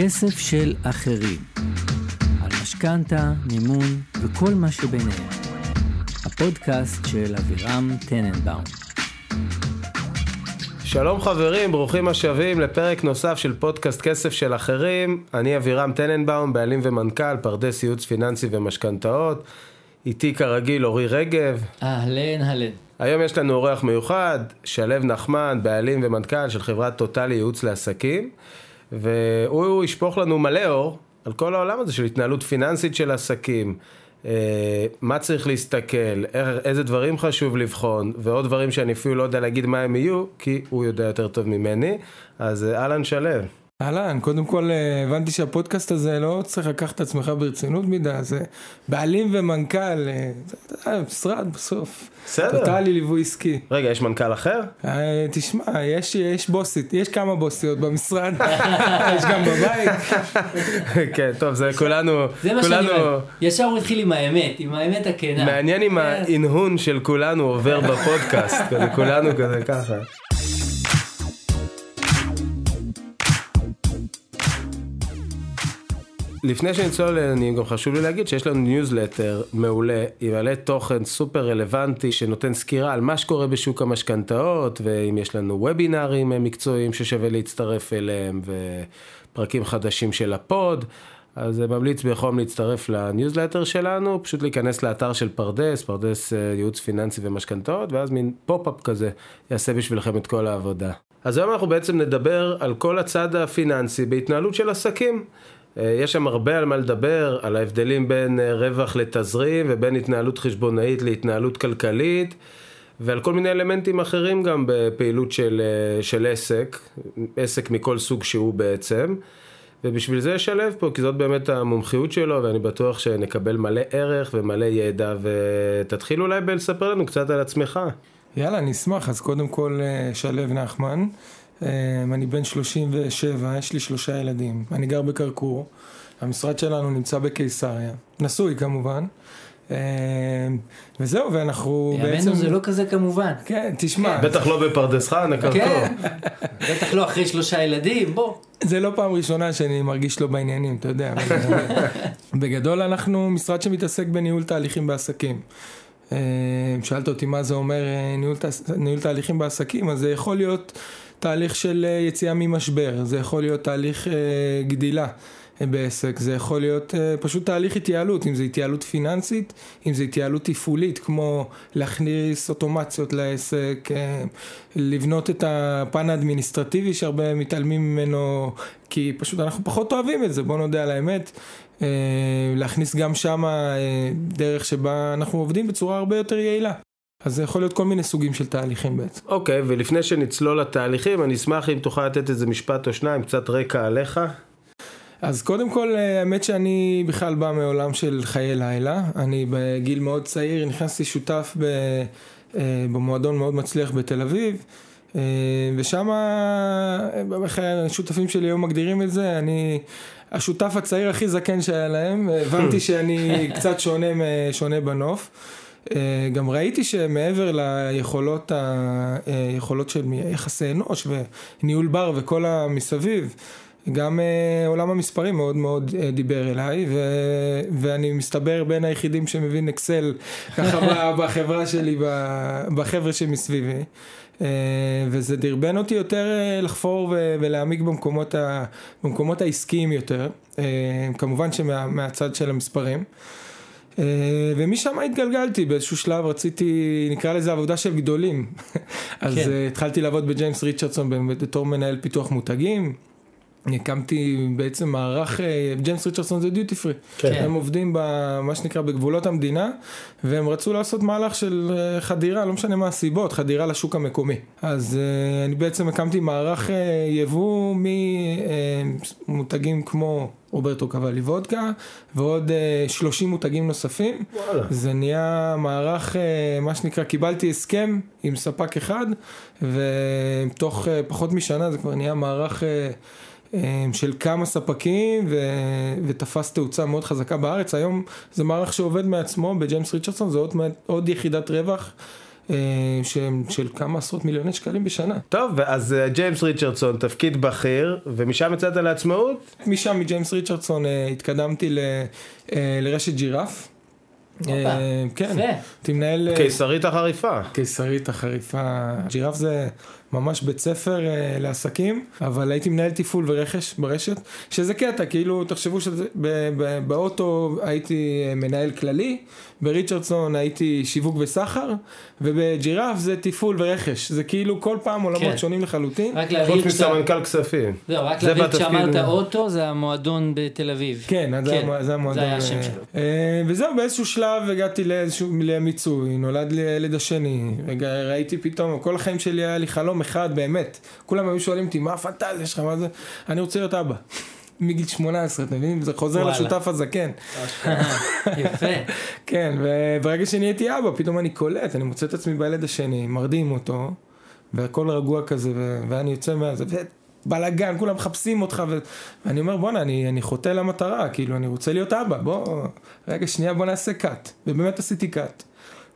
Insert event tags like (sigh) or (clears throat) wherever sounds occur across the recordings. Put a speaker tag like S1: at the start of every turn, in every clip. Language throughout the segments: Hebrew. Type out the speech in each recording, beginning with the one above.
S1: כסף של אחרים. על משכנתה, מימון וכל מה שביניהם. הפודקאסט של אבירם טננבאום.
S2: שלום חברים, ברוכים השבים לפרק נוסף של פודקאסט כסף של אחרים. אני אבירם טננבאום, בעלים ומנכ"ל, פרדס ייעוץ פיננסי ומשכנתאות. איתי כרגיל אורי רגב.
S1: אהלן, אהלן.
S2: היום יש לנו אורח מיוחד, שלו נחמן, בעלים ומנכ"ל של חברת טוטלי ייעוץ לעסקים. והוא ישפוך לנו מלא אור על כל העולם הזה של התנהלות פיננסית של עסקים. אה, מה צריך להסתכל, איזה דברים חשוב לבחון, ועוד דברים שאני אפילו לא יודע להגיד מה הם יהיו, כי הוא יודע יותר טוב ממני. אז אה, אהלן שלו.
S3: אהלן, קודם כל אה, הבנתי שהפודקאסט הזה לא צריך לקחת את עצמך ברצינות מדי, זה בעלים ומנכ"ל, אה, זה משרד בסוף.
S2: בסדר.
S3: טוטלי ליווי עסקי.
S2: רגע, יש מנכ"ל אחר?
S3: אה, תשמע, יש, יש בוסית, יש כמה בוסיות במשרד, (laughs) יש גם בבית.
S2: כן, טוב, זה כולנו,
S1: זה מה שאני אומר, ישר הוא התחיל עם האמת, עם האמת הכנה.
S2: מעניין אם ההנהון של כולנו עובר בפודקאסט, כולנו כזה ככה. לפני שנצלול, אני גם חשוב לי להגיד שיש לנו ניוזלטר מעולה, עם מלא תוכן סופר רלוונטי, שנותן סקירה על מה שקורה בשוק המשכנתאות, וגם יש לנו וובינארים מקצועיים ששווה להצטרף אליהם, ופרקים חדשים של הפוד. אז ממליץ בחום להצטרף לניוזלטר שלנו, פשוט להיכנס לאתר של פרדס, פרדס אה, ייעוץ פיננסי ומשכנתאות, ואז מין pop-up כזה יעשה בשבילכם את כל העבודה. אז היום אנחנו בעצם נדבר על כל הצד הפיננסי בהתנהלות של עסקים. אה, יש שם הרבה על מה לדבר, על ההבדלים בין אה, רווח לתזרים ובין התנהלות חשבונאית להתנהלות כלכלית ועל כל מיני אלמנטים אחרים גם בפעילות של, אה, של עסק, עסק מכל סוג שהוא בעצם. ובשביל זה אשלב פה, כי זאת באמת המומחיות שלו, ואני בטוח שנקבל מלא ערך ומלא ידע, ותתחיל אולי בלספר לנו קצת על עצמך.
S3: יאללה, אני אשמח. אז קודם כל, שלו נחמן. אמ, אני בן 37, יש לי שלושה ילדים. אני גר בקרקור. המשרד שלנו נמצא בקיסריה. נשוי כמובן. אמ, וזהו, ואנחנו בעצם...
S1: בימינו זה לא כזה כמובן.
S3: כן, תשמע.
S2: בטח לא בפרדס חנה, קרקור. כן,
S1: בטח לא אחרי שלושה ילדים, בוא.
S3: זה לא פעם ראשונה שאני מרגיש לא בעניינים, אתה יודע. (laughs) בגדול אנחנו משרד שמתעסק בניהול תהליכים בעסקים. אמ, שאלת אותי מה זה אומר אה, ניהול, ניהול תהליכים בעסקים, אז זה יכול להיות תהליך של אה, יציאה ממשבר, זה יכול להיות תהליך אה, גדילה. בעסק, זה יכול להיות פשוט תהליך התייעלות, אם זה התייעלות פיננסית, אם זה התייעלות תפעולית, כמו להכניס אוטומציות לעסק, לבנות את הפן האדמיניסטרטיבי שהרבה מתעלמים ממנו, כי פשוט אנחנו פחות אוהבים את זה, בוא נודה על האמת. להכניס גם uh, דרך שבה אנחנו עובדים בצורה הרבה יותר יעילה. אז זה יכול להיות כל מיני סוגים של תהליכים בעצם.
S2: אוקיי, okay, ולפני שנצלול לתהליכים, אני אשמח אם תוכל לתת איזה משפט או שניים, קצת רקע עליך.
S3: אז קודם כל, אה, האמת שאני בכלל בא מעולם של חיי לילה. אני בגיל מאוד צעיר נכנסתי שותף ב, אה, במועדון מאוד מצליח בתל אביב. אה, ושם השותפים שלי היו מגדירים את זה, אני השותף הצעיר הכי זקן שהיה להם, הבנתי שאני (laughs) קצת שונה, שונה בנוף. אה, גם ראיתי שמעבר ליכולות היכולות של יחסי אנוש וניהול בר וכל המסביב, גם uh, עולם המספרים מאוד מאוד דיבר אליי, ו, ואני מסתבר בין היחידים שמבין אקסל ככה (laughs) בחברה שלי, בחבר'ה שמסביבי. וזה דרבן אותי יותר לחפור ולהעמיק במקומות, ה- במקומות העסקיים יותר, כמובן שמהצד של המספרים. אה, ומשם התגלגלתי, באיזשהו שלב רציתי, נקרא לזה עבודה של גדולים. (laughs) אז כן. אה, התחלתי לעבוד בג'יימס ריצ'רדסון בתור מנהל פיתוח מותגים. הקמתי בעצם מערך, אה, ג'יימס ריצ'רדסון זה דיוטי פרי. כן. הם עובדים במה שנקרא בגבולות המדינה, והם רצו לעשות מהלך של חדירה, לא משנה מה הסיבות, חדירה לשוק המקומי. אז אני בעצם הקמתי מערך יבוא ממותגים כמו רוברטו קוולי וודקה, ועוד 30 אה, מותגים נוספים. וואלה. זה נהיה מערך, אה, מה שנקרא, קיבלתי הסכם עם ספק אחד, ותוך אה, פחות משנה זה כבר נהיה מערך של כמה ספקים, ו... ותפס תאוצה מאוד חזקה בארץ. היום זה מערך שעובד מעצמו בג'יימס ריצ'רדסון, זה עוד, עוד יחידת רווח. אה, שהם של כמה עשרות מיליוני שקלים בשנה.
S2: טוב, אז אה, ג'יימס ריצ'רדסון, תפקיד בכיר, ומשם יצאת לעצמאות?
S3: משם, מג'יימס ריצ'רדסון, אה, התקדמתי ל- אה, לרשת ג'ירף. כן,
S1: יפה.
S3: הייתי מנהל... אה,
S2: קיסרית החריפה.
S3: קיסרית החריפה. ג'ירף זה ממש בית ספר אה, לעסקים, אבל הייתי מנהל תפעול ורכש ברשת, שזה קטע, כאילו, תחשבו שזה, ב- ב- באוטו הייתי אה, מנהל כללי, בריצ'רדסון הייתי שיווק וסחר, ובג'ירף זה תפעול ורכש, זה כאילו כל פעם עולמות
S1: כן.
S3: שונים לחלוטין.
S1: רק
S2: חוץ
S1: להבהיר כשאתה...
S2: מסמנכ"ל כספים.
S1: זהו, רק
S2: זה
S1: להבהיר
S2: בתפקיד.
S1: כשאמרת אוטו, זה המועדון בתל אביב.
S3: כן, אז זה המ- זה המועדון.
S1: זה היה השם שלו.
S3: אה, וזהו, באיזשהו שלב הגעתי לאיזשהו, למיצוי, נולד לי הילד השני, רגע, ראיתי פתאום, כל החיים שלי היה לי חלום אחד, באמת. כולם היו שואלים אותי, מה הפנטזיה שלך, מה זה? אני רוצה להיות אבא. מגיל 18, אתה מבין? זה חוזר
S1: וואלה.
S3: לשותף הזקן.
S1: יפה. (laughs)
S3: כן, וברגע שנהייתי אבא, פתאום אני קולט, אני מוצא את עצמי בילד השני, מרדים אותו, והכל רגוע כזה, ו- ואני יוצא מהזה, בלאגן, כולם מחפשים אותך, ו- ואני אומר, בואנה, אני, אני חוטא למטרה, כאילו, אני רוצה להיות אבא, בוא, רגע, שנייה, בוא נעשה קאט. ובאמת עשיתי קאט.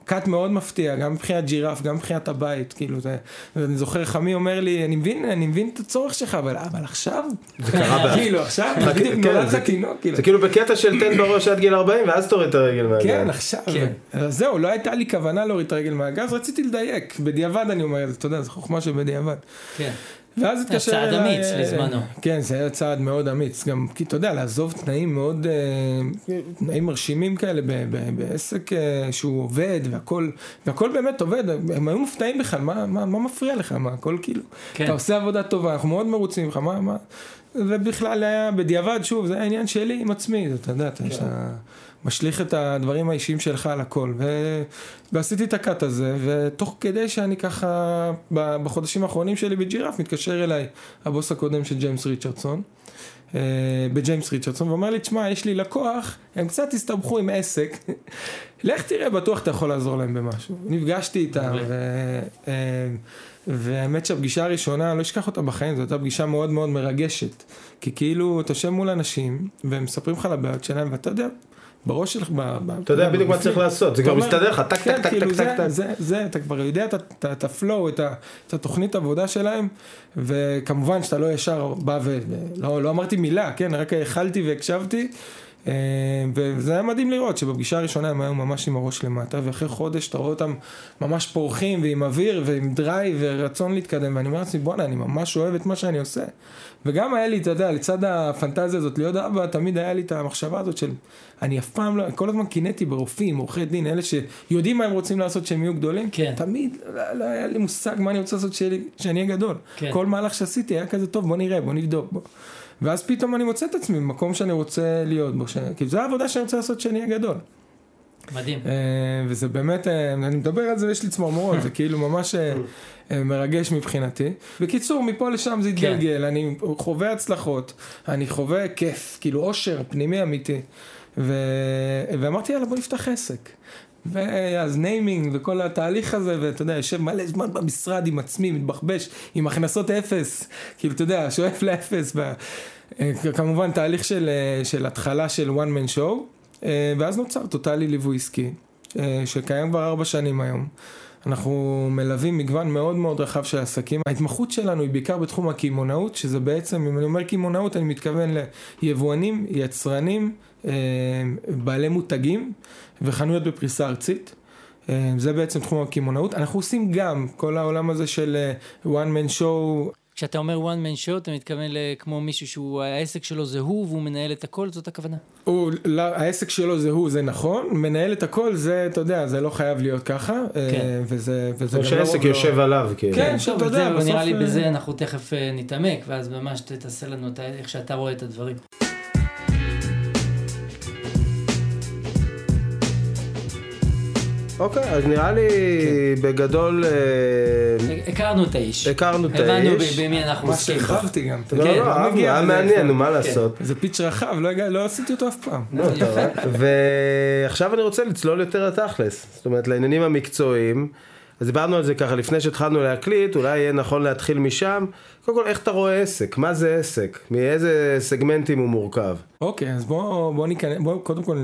S3: קאט מאוד מפתיע, גם מבחינת ג'ירף, גם מבחינת הבית, כאילו, זה, ואני זוכר, חמי אומר לי, אני מבין, אני מבין את הצורך שלך, אבל, אבל עכשיו,
S2: זה קרה (laughs) ב...
S3: כאילו, עכשיו, בדיוק
S2: כן,
S3: נולד
S2: זה-
S3: לך תינוק, כאילו.
S2: זה כאילו בקטע של תן בראש עד גיל 40 ואז תוריד את הרגל מהגן.
S3: כן, עכשיו.
S1: כן.
S3: אז זהו, לא הייתה לי כוונה להוריד את הרגל מהגז, רציתי לדייק. בדיעבד אני אומר את זה, אתה יודע, זו חוכמה שבדיעבד.
S1: כן.
S3: ואז
S1: זה
S3: התקשר
S1: צעד
S3: אליי...
S1: אמיץ
S3: אה,
S1: לזמנו.
S3: כן, זה היה צעד מאוד אמיץ. גם, כי אתה יודע, לעזוב תנאים מאוד, אה, תנאים מרשימים כאלה ב- ב- בעסק אה, שהוא עובד, והכל, והכל באמת עובד. הם היו מופתעים בכלל, מה, מה, מה מפריע לך? מה, הכל כאילו,
S1: כן.
S3: אתה עושה עבודה טובה, אנחנו מאוד מרוצים ממך, מה, מה... ובכלל היה בדיעבד, שוב, זה העניין שלי עם עצמי, אתה יודע, אתה
S1: כן.
S3: משליך את הדברים האישיים שלך על הכל. ו... ועשיתי את ה cut הזה, ותוך כדי שאני ככה, בחודשים האחרונים שלי בג'ירף, מתקשר אליי הבוס הקודם של ג'יימס ריצ'רדסון, אה, בג'יימס ריצ'רדסון, ואומר לי, תשמע, יש לי לקוח, הם קצת הסתבכו עם עסק, (laughs) לך תראה, בטוח אתה יכול לעזור להם במשהו. נפגשתי איתם. ו... אה, והאמת שהפגישה הראשונה, אני לא אשכח אותה בחיים, זו הייתה פגישה מאוד מאוד מרגשת. כי כאילו, אתה יושב מול אנשים, והם מספרים לך על הבעיות שלהם, ואתה יודע, בראש שלך,
S2: אתה יודע בדיוק מה צריך לעשות, זה כבר מסתדר לך, טק
S3: כן,
S2: טק טק
S3: כאילו
S2: טק טק.
S3: זה, אתה כבר יודע את ה flow, את התוכנית עבודה שלהם, וכמובן שאתה לא ישר בא ו... לא, אמרתי מילה, כן, רק הכלתי והקשבתי, וזה היה מדהים לראות שבפגישה הראשונה הם היו ממש עם הראש למטה, ואחרי חודש אתה רואה אותם ממש פורחים ועם אוויר ועם drive ורצון להתקדם, ואני אומר לעצמי, בואנה, אני ממש אוהב את מה שאני עושה. וגם היה לי, אתה יודע, לצד הפנטזיה הזאת להיות אבא, תמיד היה לי את המחשבה הזאת של, אני אף פעם לא, כל הזמן קינאתי ברופאים, עורכי דין, אלה שיודעים מה הם רוצים לעשות שהם יהיו גדולים,
S1: כן.
S3: תמיד לא, לא היה לי מושג מה אני רוצה לעשות שאני אהיה גדול.
S1: כן.
S3: כל מהלך שעשיתי היה כזה, טוב, בוא נראה, בוא נבדוק, בוא. ואז פתאום אני מוצא את עצמי במקום שאני רוצה להיות בו, ש... כאילו זו העבודה שאני רוצה לעשות שאני אהיה גדול.
S1: מדהים.
S3: אה, וזה באמת, אה, אני מדבר על זה ויש לי צמרמורות, זה (laughs) כאילו ממש אה, מרגש מבחינתי. בקיצור, מפה לשם זה
S1: כן.
S3: התגלגל, אני חווה הצלחות, אני חווה כיף, כאילו אושר פנימי אמיתי. ו... ואמרתי, יאללה, בוא נפתח עסק. ואז naming וכל התהליך הזה, ואתה יודע, יושב מלא זמן במשרד עם עצמי, מתבחבש, עם הכנסות אפס, כאילו, אתה יודע, שואף לאפס. ו... אה, כמובן, תהליך של, אה, של התחלה של one man show, אה, ואז נוצר טוטאלי ליווי עסקי, שקיים כבר ארבע שנים היום. אנחנו מלווים מגוון מאוד מאוד רחב של עסקים. ההתמחות שלנו היא בעיקר בתחום הקמעונאות, שזה בעצם, אם אני אומר קמעונאות, אני מתכוון ליבואנים, יצרנים, בעלי מותגים וחנויות בפריסה ארצית. זה בעצם תחום הקמעונאות. אנחנו עושים גם כל העולם הזה של one man show,
S1: כשאתה אומר one man show, אתה מתכוון כמו מישהו שהוא, העסק שלו זה הוא והוא מנהל את הכל, זאת הכוונה?
S3: הוא, לא, העסק שלו זה הוא, זה נכון, מנהל את הכל, זה, אתה יודע, זה לא חייב להיות ככה, אה,
S1: כן.
S3: וזה, וזה
S2: או
S3: גם
S2: שהעסק
S3: לא...
S2: יושב עליו, כאילו.
S3: כן,
S1: טוב,
S3: שאתה יודע, בסוף,
S1: נראה לי
S3: אה,
S1: בזה אנחנו תכף אה, נתעמק, ואז ממש תעשה לנו את איך שאתה רואה את הדברים.
S2: אוקיי, אז נראה לי בגדול אה,
S1: הכרנו את האיש.
S2: הכרנו את
S1: הבנו
S2: האיש.
S1: ב- במי אנחנו
S3: מה
S1: עוסקים.
S3: שהרחבתי גם.
S2: לא,
S1: כן,
S2: לא,
S3: לא
S2: אהבנו, היה מעניין, מה לעשות.
S3: זה פיץ' רחב, לא, לא עשיתי אותו אף פעם.
S2: לא. (laughs) ועכשיו אני רוצה לצלול יותר לתכלס, זאת אומרת לעניינים המקצועיים. אז דיברנו על זה ככה לפני שהתחלנו להקליט, אולי יהיה נכון להתחיל משם. קודם כל, איך אתה רואה עסק? מה זה עסק? מאיזה סגמנטים הוא מורכב?
S3: אוקיי, אז בואו בוא ניכנס, בואו קודם כל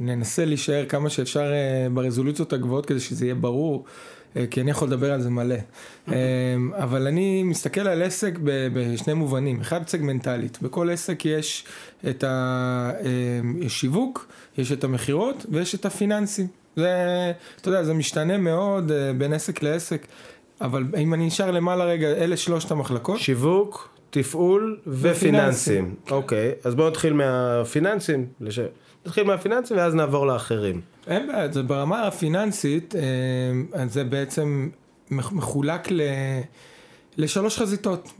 S3: ננסה להישאר כמה שאפשר אה, ברזולוציות הגבוהות כדי שזה יהיה ברור. אה, כי אני יכול לדבר על זה מלא. אה, אבל אני מסתכל על עסק בשני מובנים, אחד סגמנטלית, בכל עסק יש את השיווק, יש את המכירות ויש את הפיננסים. זה, אתה יודע, זה משתנה מאוד בין עסק לעסק, אבל אם אני נשאר למעלה רגע, אלה שלושת המחלקות.
S2: שיווק, תפעול ופיננסים. אוקיי, אז בואו נתחיל מהפיננסים. נתחיל מהפיננסים ואז נעבור לאחרים.
S3: אין בעיה, זה ברמה הפיננסית, אה, זה בעצם מחולק ל... לשלוש חזיתות,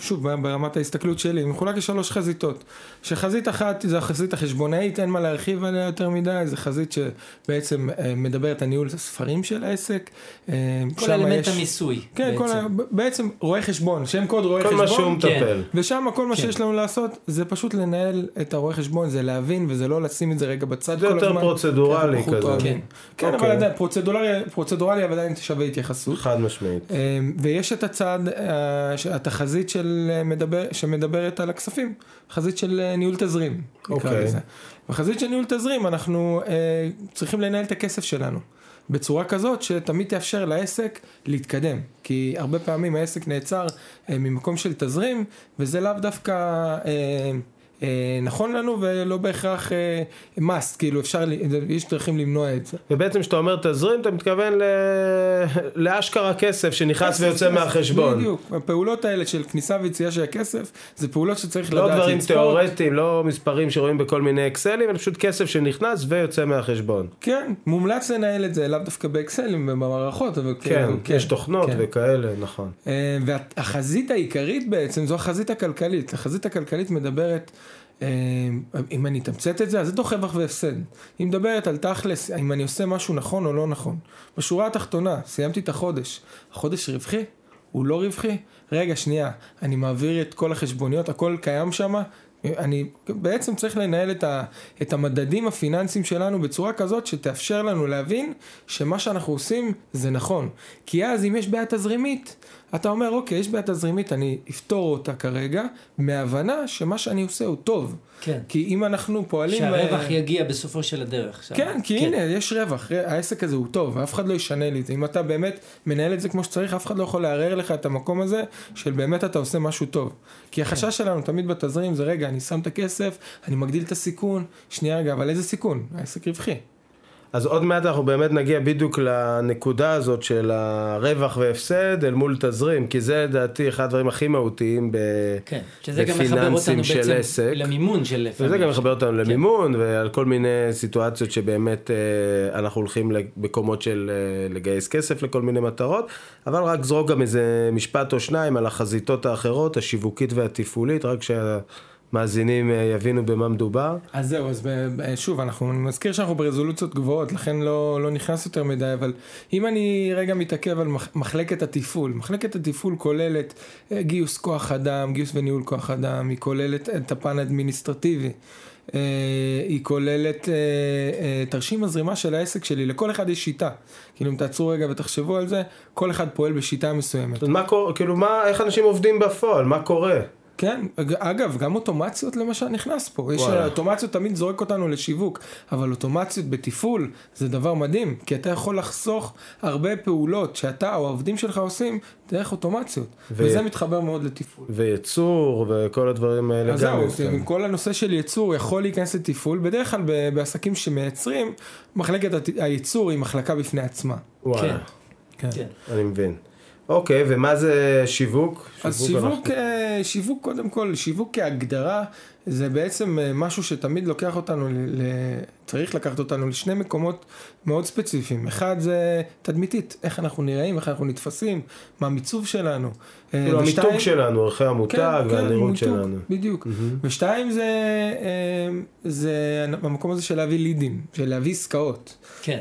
S3: שוב ברמת ההסתכלות שלי, מחולק לשלוש חזיתות, שחזית אחת זה החזית החשבונאית, אין מה להרחיב עליה יותר מדי, זה חזית שבעצם אה, מדברת על ניהול הספרים של העסק.
S1: אה, כל אלמנט יש... המיסוי.
S3: כן, בעצם. כל, בעצם רואה חשבון, שם קוד רואה
S2: כל
S3: חשבון.
S2: כל מה שהוא מטפל.
S3: כן. ושם כל מה כן. שיש לנו לעשות זה פשוט לנהל את הרואה חשבון, זה להבין וזה לא לשים את זה רגע בצד
S2: זה יותר פרוצדורלי
S3: כזה. כן, כן okay. אבל אוקיי. עדיין פרוצדורלי, פרוצדורלי אבל עדיין שווה התייחסות.
S2: חד משמעית.
S3: אה, ויש את הצד התחזית של אה, מדבר, שמדברת על הכספים, חזית של אה, ניהול תזרים.
S2: אוקיי. Okay.
S3: בחזית של ניהול תזרים אנחנו אה, צריכים לנהל את הכסף שלנו. בצורה כזאת שתמיד תאפשר לעסק להתקדם. כי הרבה פעמים העסק נעצר אה, ממקום של תזרים, וזה לאו דווקא... אה, אה, נכון לנו ולא בהכרח אה, must, כאילו אפשר, יש דרכים למנוע את זה.
S2: ובעצם כשאתה אומר תזרים, אתה מתכוון ל... לאשכרה כסף שנכנס ויוצא כסף, מהחשבון.
S3: בדיוק, הפעולות האלה של כניסה ויציאה של הכסף, זה פעולות שצריך
S2: לא
S3: לדעת
S2: לצפות. לא דברים תיאורטיים, לא מספרים שרואים בכל מיני אקסלים, אלא פשוט כסף שנכנס ויוצא מהחשבון.
S3: כן, מומלץ לנהל את זה, לאו דווקא באקסלים ובמערכות, אבל
S2: כן, כן, כן יש תוכנות כן. וכאלה, נכון.
S3: אה, והחזית העיקרית בעצם זו החזית הכלכלית. החזית הכלכלית מדברת אה, אם אני אתמצת את זה, אז זה דוח רווח והפסד. היא מדברת על תכלס, אם אני עושה משהו נכון או לא נכון. בשורה התחתונה, סיימתי את החודש. החודש רווחי? הוא לא רווחי? רגע, שנייה, אני מעביר את כל החשבוניות, הכל קיים שם, אני בעצם צריך לנהל את, ה, את המדדים הפיננסיים שלנו בצורה כזאת שתאפשר לנו להבין שמה שאנחנו עושים זה נכון. כי אז אם יש בעיה תזרימית, אתה אומר, אוקיי, יש בעיה תזרימית, אני אפתור אותה כרגע, מהבנה שמה שאני עושה הוא טוב.
S1: כן.
S3: כי אם אנחנו פועלים...
S1: שהרווח ב... יגיע בסופו של הדרך.
S3: שם. כן, כי כן. הנה, יש רווח, העסק הזה הוא טוב, ואף אחד לא ישנה לי את זה. אם אתה באמת מנהל את זה כמו שצריך, אף אחד לא יכול לערער לך את המקום הזה, של באמת אתה עושה משהו טוב. כי החשש כן. שלנו תמיד בתזרים זה, רגע, אני שם את הכסף, אני מגדיל את הסיכון, שנייה רגע, אבל איזה סיכון? העסק רווחי.
S2: אז עוד מעט אנחנו באמת נגיע בדיוק לנקודה הזאת של הרווח והפסד אל מול תזרים, כי זה לדעתי אחד הדברים הכי מהותיים ב...
S1: כן, שזה גם מחבר אותנו בעצם עסק. למימון של
S2: לפעמים. וזה גם מחבר אותנו כן. למימון ועל כל מיני סיטואציות שבאמת אה, אנחנו הולכים למקומות של אה, לגייס כסף לכל מיני מטרות, אבל רק זרוק גם איזה משפט או שניים על החזיתות האחרות, השיווקית והתפעולית, רק שה... מאזינים אה, יבינו במה מדובר.
S3: אז זהו, אז שוב, אנחנו, אני מזכיר שאנחנו ברזולוציות גבוהות, לכן לא, לא נכנס יותר מדי, אבל אם אני רגע מתעכב על מחלקת התפעול, מחלקת התפעול כוללת אה, גיוס כוח אדם, גיוס וניהול כוח אדם, היא כוללת את הפן האדמיניסטרטיבי. Uh, היא כוללת uh, uh, תרשים הזרימה של העסק שלי, לכל אחד יש שיטה. כאילו אם תעצרו רגע ותחשבו על זה, כל אחד פועל בשיטה מסוימת.
S2: מה קורה, כאילו מה, איך אנשים עובדים בפועל, מה קורה?
S3: כן, אגב, גם אוטומציות למשל נכנס פה. יש אוטומציות תמיד זורק אותנו לשיווק, אבל אוטומציות בתפעול זה דבר מדהים, כי אתה יכול לחסוך הרבה פעולות שאתה או העובדים שלך עושים דרך אוטומציות, ו... וזה מתחבר מאוד לתפעול.
S2: וייצור וכל הדברים האלה
S3: גם. אז זהו, כל הנושא של ייצור יכול להיכנס לתפעול, בדרך כלל בעסקים שמייצרים, מחלקת הייצור היא מחלקה בפני עצמה.
S2: וואלה. כן. כן. אני מבין. אוקיי, ומה זה שיווק?
S3: אז שיווק, שיווק, אה, שיווק קודם כל, שיווק כהגדרה, זה בעצם אה, משהו שתמיד לוקח אותנו, ל, צריך לקחת אותנו לשני מקומות מאוד ספציפיים. אחד זה תדמיתית, איך אנחנו נראים, איך אנחנו נתפסים, מה המיצוב שלנו.
S2: אה, כאילו המיתוג שלנו, ערכי המותג כן, והנראות כן, שלנו.
S3: בדיוק. Mm-hmm. ושתיים זה, זה המקום הזה של להביא לידים, של להביא עסקאות.
S1: כן.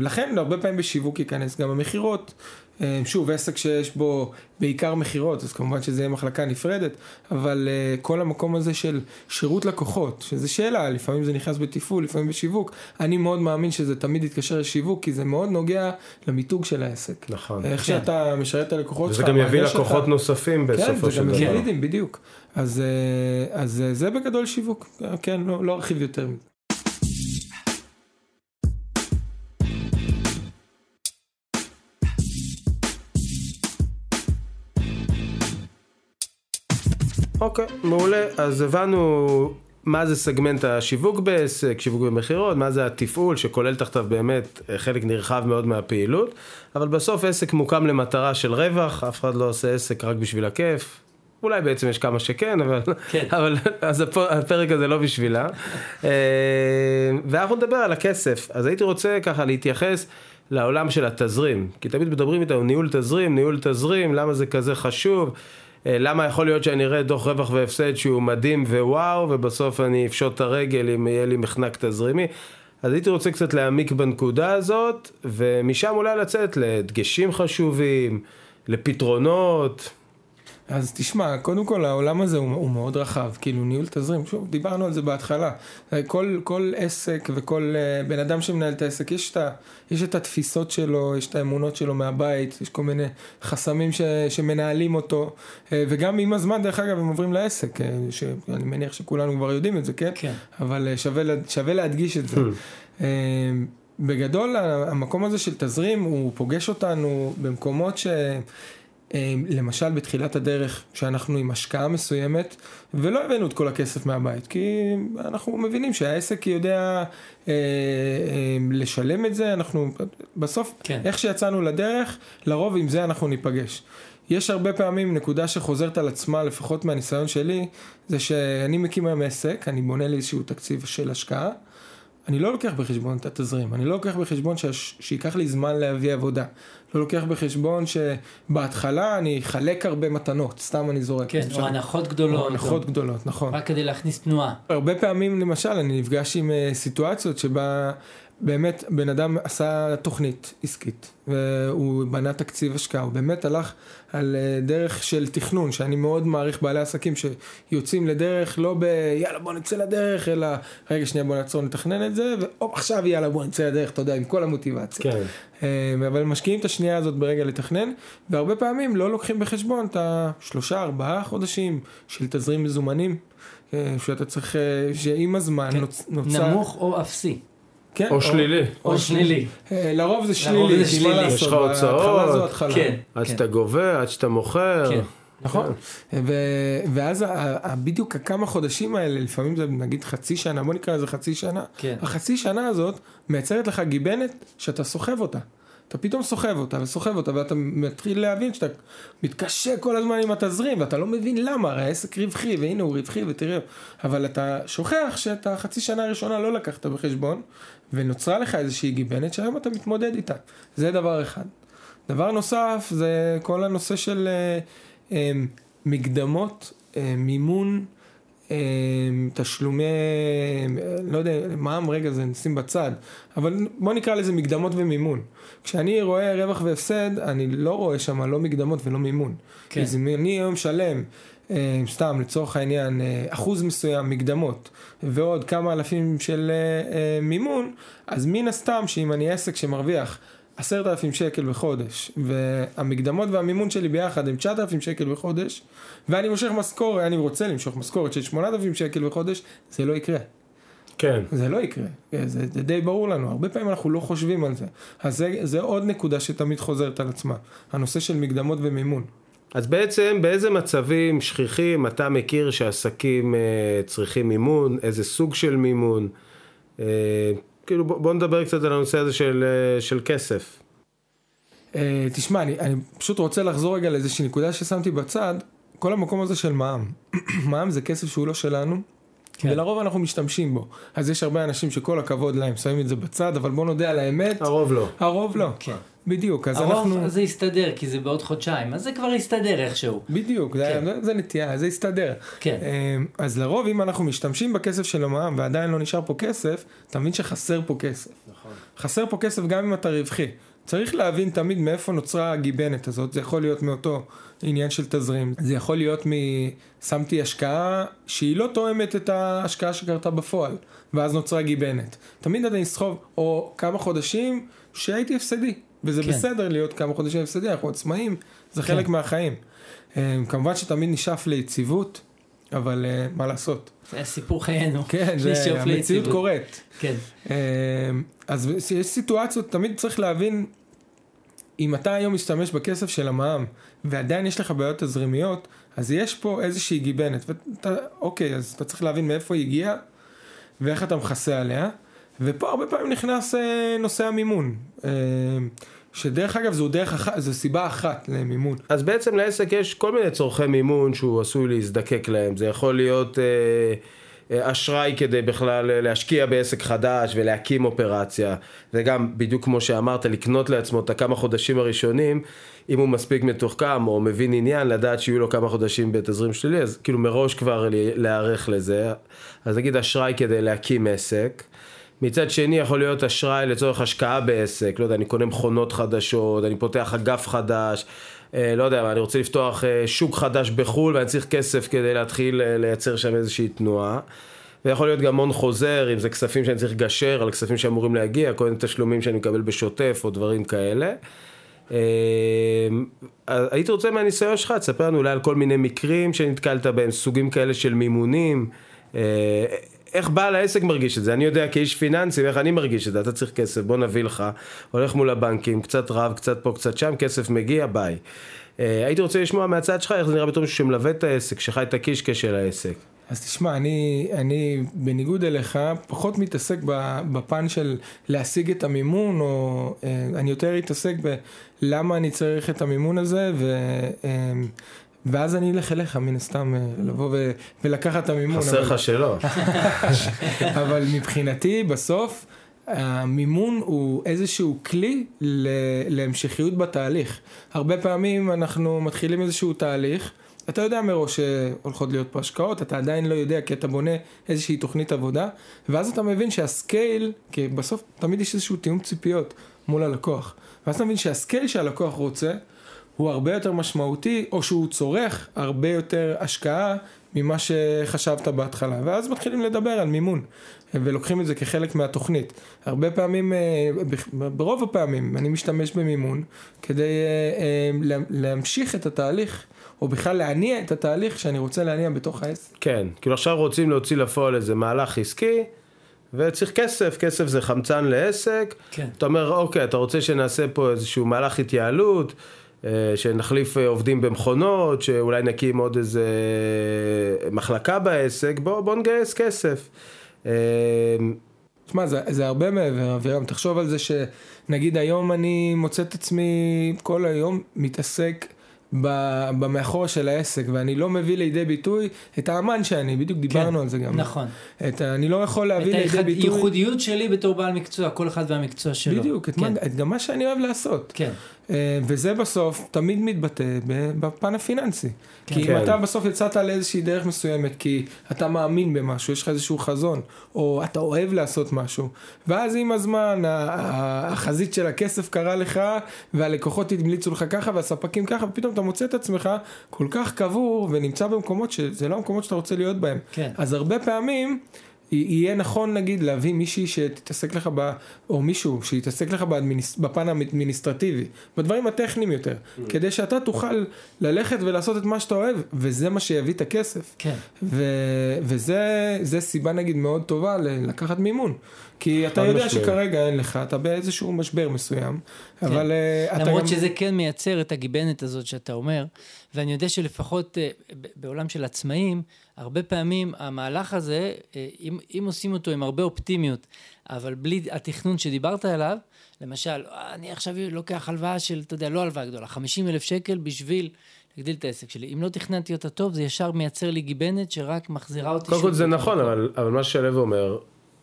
S3: לכן הרבה פעמים בשיווק ייכנס גם המכירות. אה, שוב, עסק שיש בו בעיקר מכירות, אז כמובן שזה יהיה מחלקה נפרדת, אבל uh, כל המקום הזה של שירות לקוחות, שזה שאלה, לפעמים זה נכנס בתפעול, לפעמים בשיווק, אני מאוד מאמין שזה תמיד יתקשר לשיווק, כי זה מאוד נוגע למיתוג של העסק.
S2: נכון.
S3: איך כן. שאתה משרת את הלקוחות
S2: שלך. וזה גם יביא לקוחות שאתה... נוספים בסופו של דבר.
S3: כן, זה גם יביא לידים, בדיוק. אז, uh, אז זה בגדול שיווק, כן, לא, לא ארחיב יותר מזה.
S2: אוקיי, מעולה. אז הבנו מה זה סגמנט השיווק בעסק, שיווק במכירות, מה זה התפעול שכולל תחתיו באמת אה, חלק נרחב מאוד מהפעילות, אבל בסוף עסק מוקם למטרה של רווח, אף אחד לא עושה עסק רק בשביל הכיף. אולי בעצם יש כמה שכן, אבל,
S1: כן. (laughs)
S2: אבל אז הפרק הזה לא בשבילה. אה, ואנחנו נדבר על הכסף. אז הייתי רוצה ככה להתייחס לעולם של התזרים, כי תמיד מדברים איתנו ניהול תזרים, ניהול תזרים, למה זה כזה חשוב. אה, למה יכול להיות שאני אראה דוח רווח והפסד שהוא מדהים ווואו, ובסוף אני אפשוט את הרגל אם יהיה לי מחנק תזרימי. אז הייתי רוצה קצת להעמיק בנקודה הזאת, ומשם אולי לצאת לדגשים חשובים, לפתרונות.
S3: אז תשמע, קודם כל העולם הזה הוא, הוא מאוד רחב, כאילו ניהול תזרים, שוב, דיברנו על זה בהתחלה. כל, כל עסק וכל uh, בן אדם שמנהל את העסק, יש את, ה, יש את התפיסות שלו, יש את האמונות שלו מהבית, יש כל מיני חסמים ש, שמנהלים אותו, uh, וגם עם הזמן, דרך אגב, הם עוברים לעסק, uh, שאני מניח שכולנו כבר יודעים את זה, כן?
S1: כן.
S3: אבל uh, שווה, שווה להדגיש את זה. uh, בגדול, המקום הזה של תזרים, הוא פוגש אותנו במקומות ש... אמ, למשל בתחילת הדרך, שאנחנו עם השקעה מסוימת, ולא הבאנו את כל הכסף מהבית, כי אנחנו מבינים שהעסק יודע אה, אה, לשלם את זה, אנחנו בסוף, כן. איך שיצאנו לדרך, לרוב עם זה אנחנו ניפגש. יש הרבה פעמים נקודה שחוזרת על עצמה, לפחות מהניסיון שלי, זה שאני מקים היום עסק, אני בונה לי איזשהו תקציב של השקעה. אני לא לוקח בחשבון את התזרים, אני לא לוקח בחשבון ש... שייקח לי זמן להביא עבודה. לא לוקח בחשבון שבהתחלה אני אחלק הרבה מתנות, סתם אני זורק.
S1: כן, או הנחות גדולות.
S3: או הנחות גדולות, נכון.
S1: רק כדי להכניס תנועה.
S3: הרבה פעמים, למשל, אני נפגש עם uh, סיטואציות שבה באמת בן אדם עשה תוכנית עסקית, והוא בנה תקציב השקעה, הוא באמת הלך על uh, דרך של תכנון, שאני מאוד מעריך בעלי עסקים שיוצאים לדרך, לא ב... יאללה בוא נצא לדרך, אלא רגע שנייה בוא נעצור נתכנן את זה, ועכשיו יאללה בוא נצא לדרך, אתה יודע, עם כל המוטיבציה. כן. Uh, אבל משקיעים את השנייה הזאת ברגע לתכנן, והרבה פעמים לא לוקחים בחשבון את השלושה ארבעה חודשים של תזרים מזומנים. שאתה צריך, שעם הזמן כן.
S1: נוצר... נמוך או אפסי.
S3: כן,
S2: או שלילי.
S1: או שלילי.
S3: אה, לרוב זה שלילי,
S1: כי מה
S2: לעשות, יש לך הוצאות,
S1: כן,
S2: עד שאתה גובה, עד שאתה מוכר.
S1: כן.
S3: נכון, ואז בדיוק הכמה חודשים האלה, לפעמים זה נגיד חצי שנה, בוא נקרא לזה חצי שנה,
S1: כן.
S3: החצי שנה הזאת מייצרת לך גיבנת שאתה סוחב אותה. אתה פתאום סוחב אותה וסוחב אותה ואתה מתחיל להבין שאתה מתקשה כל הזמן עם התזרים ואתה לא מבין למה, הרי העסק רווחי והנה הוא רווחי ותראה, אבל אתה שוכח שאת החצי שנה הראשונה לא לקחת בחשבון ונוצרה לך איזושהי גיבנת שהיום אתה מתמודד איתה, זה דבר אחד. דבר נוסף זה כל הנושא של אה, אה, מקדמות, אה, מימון, אה, תשלומי, לא יודע, מע"מ רגע זה נשים בצד, אבל בוא נקרא לזה מקדמות ומימון. כשאני רואה רווח והפסד, אני לא רואה שם לא מקדמות ולא מימון. כן. אז אם אני היום שלם, אה, סתם לצורך העניין, אה, אחוז מסוים מקדמות, ועוד כמה אלפים של אה, מימון, אז מן הסתם שאם אני עסק שמרוויח עשרת אלפים שקל בחודש, והמקדמות והמימון שלי ביחד הם תשעת אלפים שקל בחודש, ואני מושך משכורת, אני רוצה למשוך משכורת של שמונת אלפים שקל בחודש, זה לא יקרה.
S2: כן.
S3: זה לא יקרה, זה, זה די ברור לנו, הרבה פעמים אנחנו לא חושבים על זה. אז זה, זה עוד נקודה שתמיד חוזרת על עצמה, הנושא של מקדמות ומימון.
S2: אז בעצם באיזה מצבים שכיחים אתה מכיר שעסקים אה, צריכים מימון, איזה סוג של מימון? אה, כאילו בוא, בוא נדבר קצת על הנושא הזה של, אה, של כסף.
S3: אה, תשמע, אני, אני פשוט רוצה לחזור רגע לאיזושהי נקודה ששמתי בצד, כל המקום הזה של מע"מ. (clears throat) מע"מ זה כסף שהוא לא שלנו, כן. ולרוב אנחנו משתמשים בו. אז יש הרבה אנשים שכל הכבוד להם שמים את זה בצד, אבל בוא נודה על האמת.
S2: הרוב לא.
S3: הרוב לא.
S1: כן.
S3: בדיוק, אז
S1: הרוב
S3: אנחנו...
S1: הרוב זה יסתדר, כי זה בעוד חודשיים, אז זה כבר יסתדר איכשהו.
S3: בדיוק, כן. זה, זה נטייה, זה יסתדר.
S1: כן.
S3: אמ, אז לרוב, אם אנחנו משתמשים בכסף של המע"מ ועדיין לא נשאר פה כסף, אתה מבין שחסר פה כסף.
S1: נכון.
S3: חסר פה כסף גם אם אתה רווחי. צריך להבין תמיד מאיפה נוצרה הגיבנת הזאת, זה יכול להיות מאותו עניין של תזרים, זה יכול להיות מ... שמתי השקעה שהיא לא תואמת את ההשקעה שקרתה בפועל, ואז נוצרה גיבנת. תמיד אני אסחוב, או כמה חודשים שהייתי הפסדי, וזה כן. בסדר להיות כמה חודשים הפסדי, אנחנו עצמאים, זה כן. חלק מהחיים. אה, כמובן שתמיד נשאף ליציבות, אבל uh, מה לעשות.
S1: זה סיפור חיינו.
S3: כן, זה, המציאות קורית.
S1: כן.
S3: Uh, אז יש סיטואציות, תמיד צריך להבין אם אתה היום משתמש בכסף של המע"מ, ועדיין יש לך בעיות תזרימיות, אז יש פה איזושהי גיבנת, ואתה, אוקיי, אז אתה צריך להבין מאיפה היא הגיעה, ואיך אתה מכסה עליה, ופה הרבה פעמים נכנס אה, נושא המימון. אה, שדרך אגב זו דרך אחת, זו סיבה אחת למימון.
S2: אז בעצם לעסק יש כל מיני צורכי מימון שהוא עשוי להזדקק להם. זה יכול להיות אה, אה, אשראי כדי בכלל להשקיע בעסק חדש ולהקים אופרציה. וגם, בדיוק כמו שאמרת, לקנות לעצמו את הכמה חודשים הראשונים, אם הוא מספיק מתוחכם או מבין עניין, לדעת שיהיו לו כמה חודשים בתזרים שלילי, אז כאילו מראש כבר להיערך לזה. אז נגיד אשראי כדי להקים עסק. מצד שני יכול להיות אשראי לצורך השקעה בעסק, לא יודע, אני קונה מכונות חדשות, אני פותח אגף חדש, אה, לא יודע, אני רוצה לפתוח אה, שוק חדש בחו"ל ואני צריך כסף כדי להתחיל אה, לייצר שם איזושהי תנועה. ויכול להיות גם הון חוזר, אם זה כספים שאני צריך לגשר על כספים שאמורים להגיע, כל מיני תשלומים שאני מקבל בשוטף או דברים כאלה. הייתי רוצה מהניסיון שלך, תספר לנו אולי על כל מיני מקרים שנתקלת בהם, סוגים כאלה של מימונים. איך בעל העסק מרגיש את זה? אני יודע כאיש פיננסי, איך אני מרגיש את זה, אתה צריך כסף, בוא נביא לך, הולך מול הבנקים, קצת רב, קצת פה, קצת שם, כסף מגיע, ביי. אה, הייתי רוצה לשמוע מהצד שלך איך זה נראה בתור מישהו שמלווה את העסק, שחי את הקישקע של העסק.
S3: אז תשמע, אני, אני בניגוד אליך, פחות מתעסק בפן של להשיג את המימון, או אה, אני יותר אתעסק בלמה אני צריך את המימון הזה, ו... אה, ואז אני אלך אליך מן הסתם אה, לבוא ו- ולקחת את המימון.
S2: חסר לך שלא. (laughs)
S3: אבל מבחינתי בסוף המימון הוא איזשהו כלי להמשכיות בתהליך. הרבה פעמים אנחנו מתחילים איזשהו תהליך, אתה יודע מראש שהולכות להיות פה השקעות, אתה עדיין לא יודע כי אתה בונה איזושהי תוכנית עבודה, ואז אתה מבין שה scale, כי בסוף תמיד יש איזשהו תיאום ציפיות מול הלקוח, ואז אתה מבין שה scale שהלקוח רוצה, הוא הרבה יותר משמעותי, או שהוא צורך הרבה יותר השקעה ממה שחשבת בהתחלה. ואז מתחילים לדבר על מימון, ולוקחים את זה כחלק מהתוכנית. הרבה פעמים, אה, ברוב הפעמים, אני משתמש במימון כדי אה, אה, להמשיך את התהליך. או בכלל להניע את התהליך שאני רוצה להניע בתוך העסק.
S2: כן, כאילו עכשיו רוצים להוציא לפועל איזה מהלך עסקי, וצריך כסף, כסף זה חמצן לעסק. כן. אתה אומר, אוקיי, אתה רוצה שנעשה פה איזשהו מהלך התייעלות, שנחליף אה, עובדים במכונות, שאולי נקים עוד איזה מחלקה בעסק, בוא, בוא נגייס כסף.
S3: תשמע, זה, זה הרבה מעבר, אבירם, תחשוב על זה שנגיד היום אני מוצא את עצמי כל היום מתעסק במאחורה של העסק, ואני לא מביא לידי ביטוי את האמן שאני, בדיוק כן, דיברנו כן, על זה גם.
S1: נכון.
S3: את, אני לא יכול להביא לידי ביטוי...
S1: את הייחודיות שלי בתור בעל מקצוע, כל אחד והמקצוע שלו.
S3: בדיוק, את, כן. מה, את גם מה שאני אוהב לעשות.
S1: כן.
S3: אה, וזה בסוף תמיד מתבטא בפן הפיננסי. כן. כי אם כן. אתה בסוף יצאת לאיזושהי דרך מסוימת, כי אתה מאמין במשהו, יש לך איזשהו חזון, או אתה אוהב לעשות משהו, ואז עם הזמן החזית של הכסף קרה לך, והלקוחות המליצו לך ככה, והספקים ככה, ופתאום אתה מוצא את עצמך כל כך קבור, ונמצא במקומות שזה לא המקומות שאתה רוצה להיות בהם.
S1: כן.
S3: אז הרבה פעמים... יהיה נכון נגיד להביא מישהי שתתעסק לך ב... או מישהו שיתעסק לך באדמיניס... בפן האדמיניסטרטיבי, בדברים הטכניים יותר, mm. כדי שאתה תוכל ללכת ולעשות את מה שאתה אוהב, וזה מה שיביא את הכסף.
S1: כן.
S3: ו... וזה סיבה נגיד מאוד טובה לקחת מימון. כי אתה יודע משבר. שכרגע אין לך, אתה באיזשהו משבר מסוים, כן. אבל
S1: uh, אתה למרות גם... שזה כן מייצר את הגיבנת הזאת שאתה אומר, ואני יודע שלפחות uh, בעולם של עצמאים, הרבה פעמים המהלך הזה, uh, אם, אם עושים אותו עם הרבה אופטימיות, אבל בלי התכנון שדיברת עליו, למשל, אני עכשיו לוקח הלוואה של, אתה יודע, לא הלוואה גדולה, 50 אלף שקל בשביל... להגדיל את העסק שלי. אם לא תכננתי אותה טוב, זה ישר מייצר לי גיבנת שרק מחזירה אותי...
S2: קודם כל זה נכון, אבל, אבל מה שלו אומר,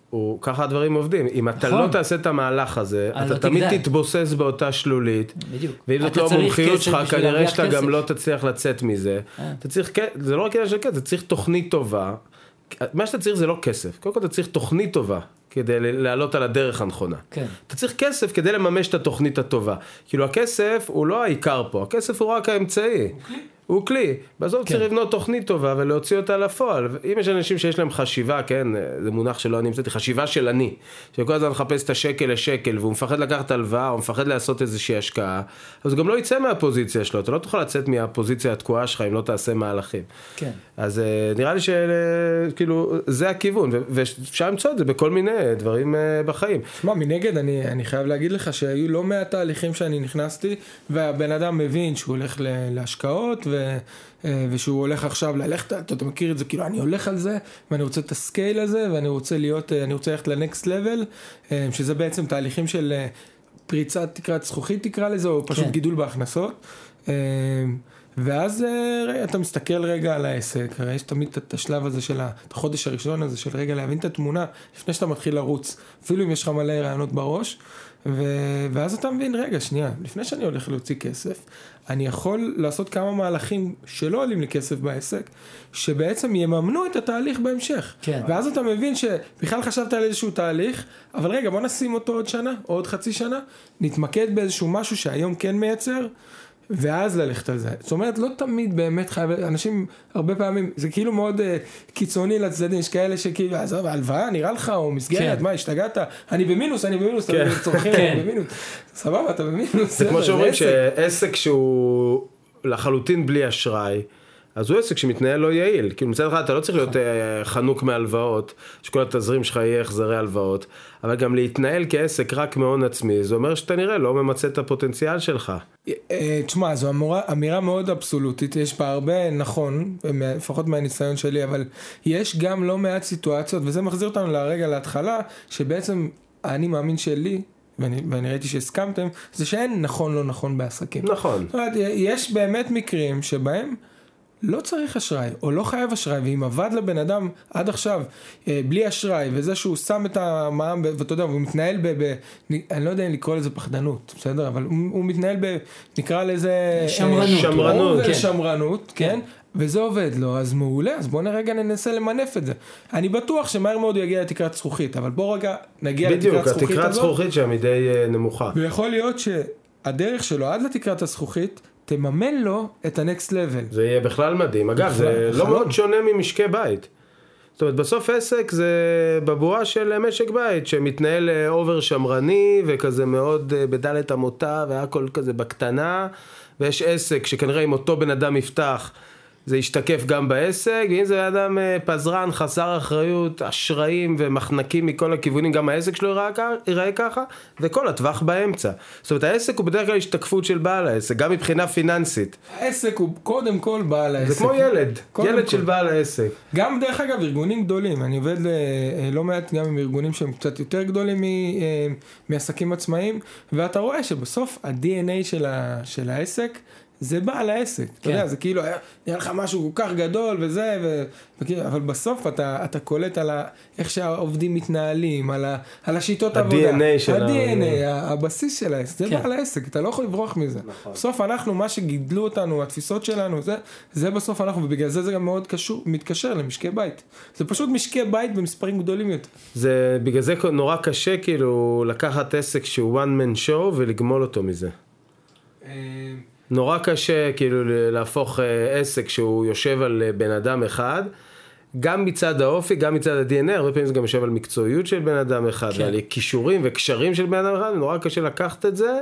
S2: הוא, ככה הדברים עובדים. אם אתה נכון. לא תעשה את המהלך הזה, אתה לא תמיד תגדל. תתבוסס באותה שלולית.
S1: בדיוק.
S2: ואם זאת לא המומחיות שלך, כנראה שאתה כסף. גם לא תצליח לצאת מזה. אה. אתה צריך, זה לא רק עניין של כסף, אתה צריך תוכנית טובה. מה שאתה צריך זה לא כסף. קודם כל אתה צריך תוכנית טובה. כדי לעלות על הדרך הנכונה.
S1: כן.
S2: אתה צריך כסף כדי לממש את התוכנית הטובה. כאילו הכסף הוא לא העיקר פה, הכסף הוא רק האמצעי. אוקיי. הוא כלי. בסוף
S1: כן.
S2: צריך לבנות תוכנית טובה ולהוציא אותה לפועל. אם יש אנשים שיש להם חשיבה, כן, זה מונח שלא אני המצאתי, חשיבה של אני, שכל הזמן מחפש את השקל לשקל, והוא מפחד לקחת הלוואה, או מפחד לעשות איזושהי השקעה, אז הוא גם לא יצא מהפוזיציה שלו, אתה לא תוכל לצאת מהפוזיציה התקועה שלך אם לא תעשה מהלכים.
S1: כן.
S2: אז אה, נראה לי שכאילו, זה הכיוון, ואפשר למצוא את זה בכל מיני דברים אה, בחיים.
S3: שמע, מנגד, אני, אני חייב להגיד לך שהיו לא מעט תהליכים שאני נכנסתי, והבן אדם מבין שהוא הולך להשקעות, ו, אה, ושהוא הולך עכשיו ללכת, אתה, אתה מכיר את זה, כאילו, אני הולך על זה, ואני רוצה את הסקייל הזה, ואני רוצה להיות, אה, אני רוצה ללכת לנקסט לבל, אה, שזה בעצם תהליכים של פריצת תקרת זכוכית, תקרא לזה, או פשוט
S1: כן.
S3: גידול בהכנסות. ואז אה, אתה מסתכל רגע על העסק, הרי יש תמיד את השלב הזה של החודש הראשון הזה של רגע להבין את התמונה לפני שאתה מתחיל לרוץ, אפילו אם יש לך מלא רעיונות בראש, ו... ואז אתה מבין, רגע, שנייה, לפני שאני הולך להוציא כסף, אני יכול לעשות כמה מהלכים שלא עולים לי כסף בעסק, שבעצם יממנו את התהליך בהמשך.
S1: כן.
S3: ואז אתה מבין שבכלל חשבת על איזשהו תהליך, אבל רגע, בוא נשים אותו עוד שנה, או עוד חצי שנה, נתמקד באיזשהו משהו שהיום כן מייצר. ואז ללכת על זה. זאת אומרת, לא תמיד באמת חייב, אנשים הרבה פעמים, זה כאילו מאוד uh, קיצוני לצדדים, יש כאלה שכאילו, עזוב, הלוואה נראה לך, או מסגרת,
S1: כן.
S3: מה, השתגעת? אני במינוס, אני במינוס,
S2: כן.
S3: אתה צורכים,
S1: כן.
S3: אני במינוס. סבבה, אתה במינוס.
S2: זה כמו שאומרים
S3: עסק.
S2: שעסק שהוא לחלוטין בלי אשראי, אז הוא עסק שמתנהל לא יעיל. כאילו מצד אחד אתה לא צריך להיות אה, חנוק מהלוואות, שכל התזרים שלך יהיה החזרי הלוואות, אבל גם להתנהל כעסק רק מהון עצמי, זה אומר שאתה נראה לא ממצה את הפוטנציאל שלך.
S3: אה, תשמע, זו אמירה, אמירה מאוד אבסולוטית, יש בה הרבה נכון, לפחות מהניסיון שלי, אבל יש גם לא מעט סיטואציות, וזה מחזיר אותנו לרגע להתחלה, שבעצם האני מאמין שלי, ואני, ואני ראיתי שהסכמתם, זה שאין נכון לא נכון בעסקים.
S2: נכון.
S3: זאת אומרת, יש באמת מקרים שבהם לא צריך אשראי, או לא חייב אשראי, ואם עבד לבן אדם עד עכשיו אה, בלי אשראי, וזה שהוא שם את המע"מ, ואתה יודע, והוא מתנהל ב... ב אני לא יודע אם לקרוא לזה פחדנות, בסדר? אבל הוא, הוא מתנהל ב... נקרא לזה... אה,
S1: שמרנות.
S2: שמרנות,
S1: כן.
S3: שמרנות, כן.
S1: כן.
S3: וזה עובד לו, אז מעולה, אז בואו רגע ננסה למנף את זה. אני בטוח שמהר מאוד הוא יגיע לתקרת זכוכית, אבל בואו רגע נגיע
S2: בדיוק,
S3: לתקרת זכוכית
S2: התקרת
S3: הזאת.
S2: זכוכית שם היא די אה, נמוכה.
S3: ויכול להיות שהדרך שלו עד לתקרת הזכוכית תממן לו את ה next level.
S2: זה יהיה בכלל מדהים. אגב, זה לא. מאוד שונה ממשקי בית. זאת אומרת, בסוף עסק זה בבואה של משק בית, שמתנהל אה, over שמרני, וכזה מאוד אה, בדלת אמותיו, והכל כזה בקטנה, ויש עסק שכנראה אם אותו בן אדם יפתח, זה ישתקף גם בעסק, ואם זה בן אדם אה, פזרן, חסר אחריות, אשראים ומחנקים מכל הכיוונים, גם העסק שלו ייראה, ככה, וכל הטווח באמצע. זאת אומרת, העסק הוא בדרך כלל השתקפות של בעל העסק, גם מבחינה פיננסית.
S3: העסק הוא קודם כל בעל העסק.
S2: זה כמו ילד, ילד
S3: כל.
S2: של בעל העסק.
S3: גם דרך אגב ארגונים גדולים, אני עובד אה, אה, לא מעט גם עם ארגונים שהם קצת יותר גדולים מעסקים עצמאיים, ואתה רואה שבסוף ה-DNA של, ה- של העסק זה בעל העסק, אתה
S1: כן.
S3: יודע, זה כאילו היה נראה לך משהו כל כך גדול וזה, ו, וכאילו, אבל בסוף אתה, אתה קולט על ה, איך שהעובדים מתנהלים, על, ה, על השיטות עבודה,
S2: DNA של ה-
S3: ה-DNA, ה- הבסיס של העסק, זה
S1: כן.
S3: בעל העסק, אתה לא יכול לברוח מזה.
S2: נכון.
S3: בסוף אנחנו, מה שגידלו אותנו, התפיסות שלנו, זה, זה בסוף אנחנו, ובגלל זה זה גם מאוד קשור, מתקשר למשקי בית. זה פשוט משקי בית במספרים גדולים יותר.
S2: זה בגלל זה נורא קשה כאילו לקחת עסק שהוא one man show ולגמול אותו מזה. נורא קשה כאילו להפוך אה, עסק שהוא יושב על אה, בן אדם אחד, גם מצד האופי, גם מצד ה-DNA, הרבה פעמים זה גם יושב על מקצועיות של בן אדם אחד,
S1: כן.
S2: ועל כישורים וקשרים של בן אדם אחד, נורא קשה לקחת את זה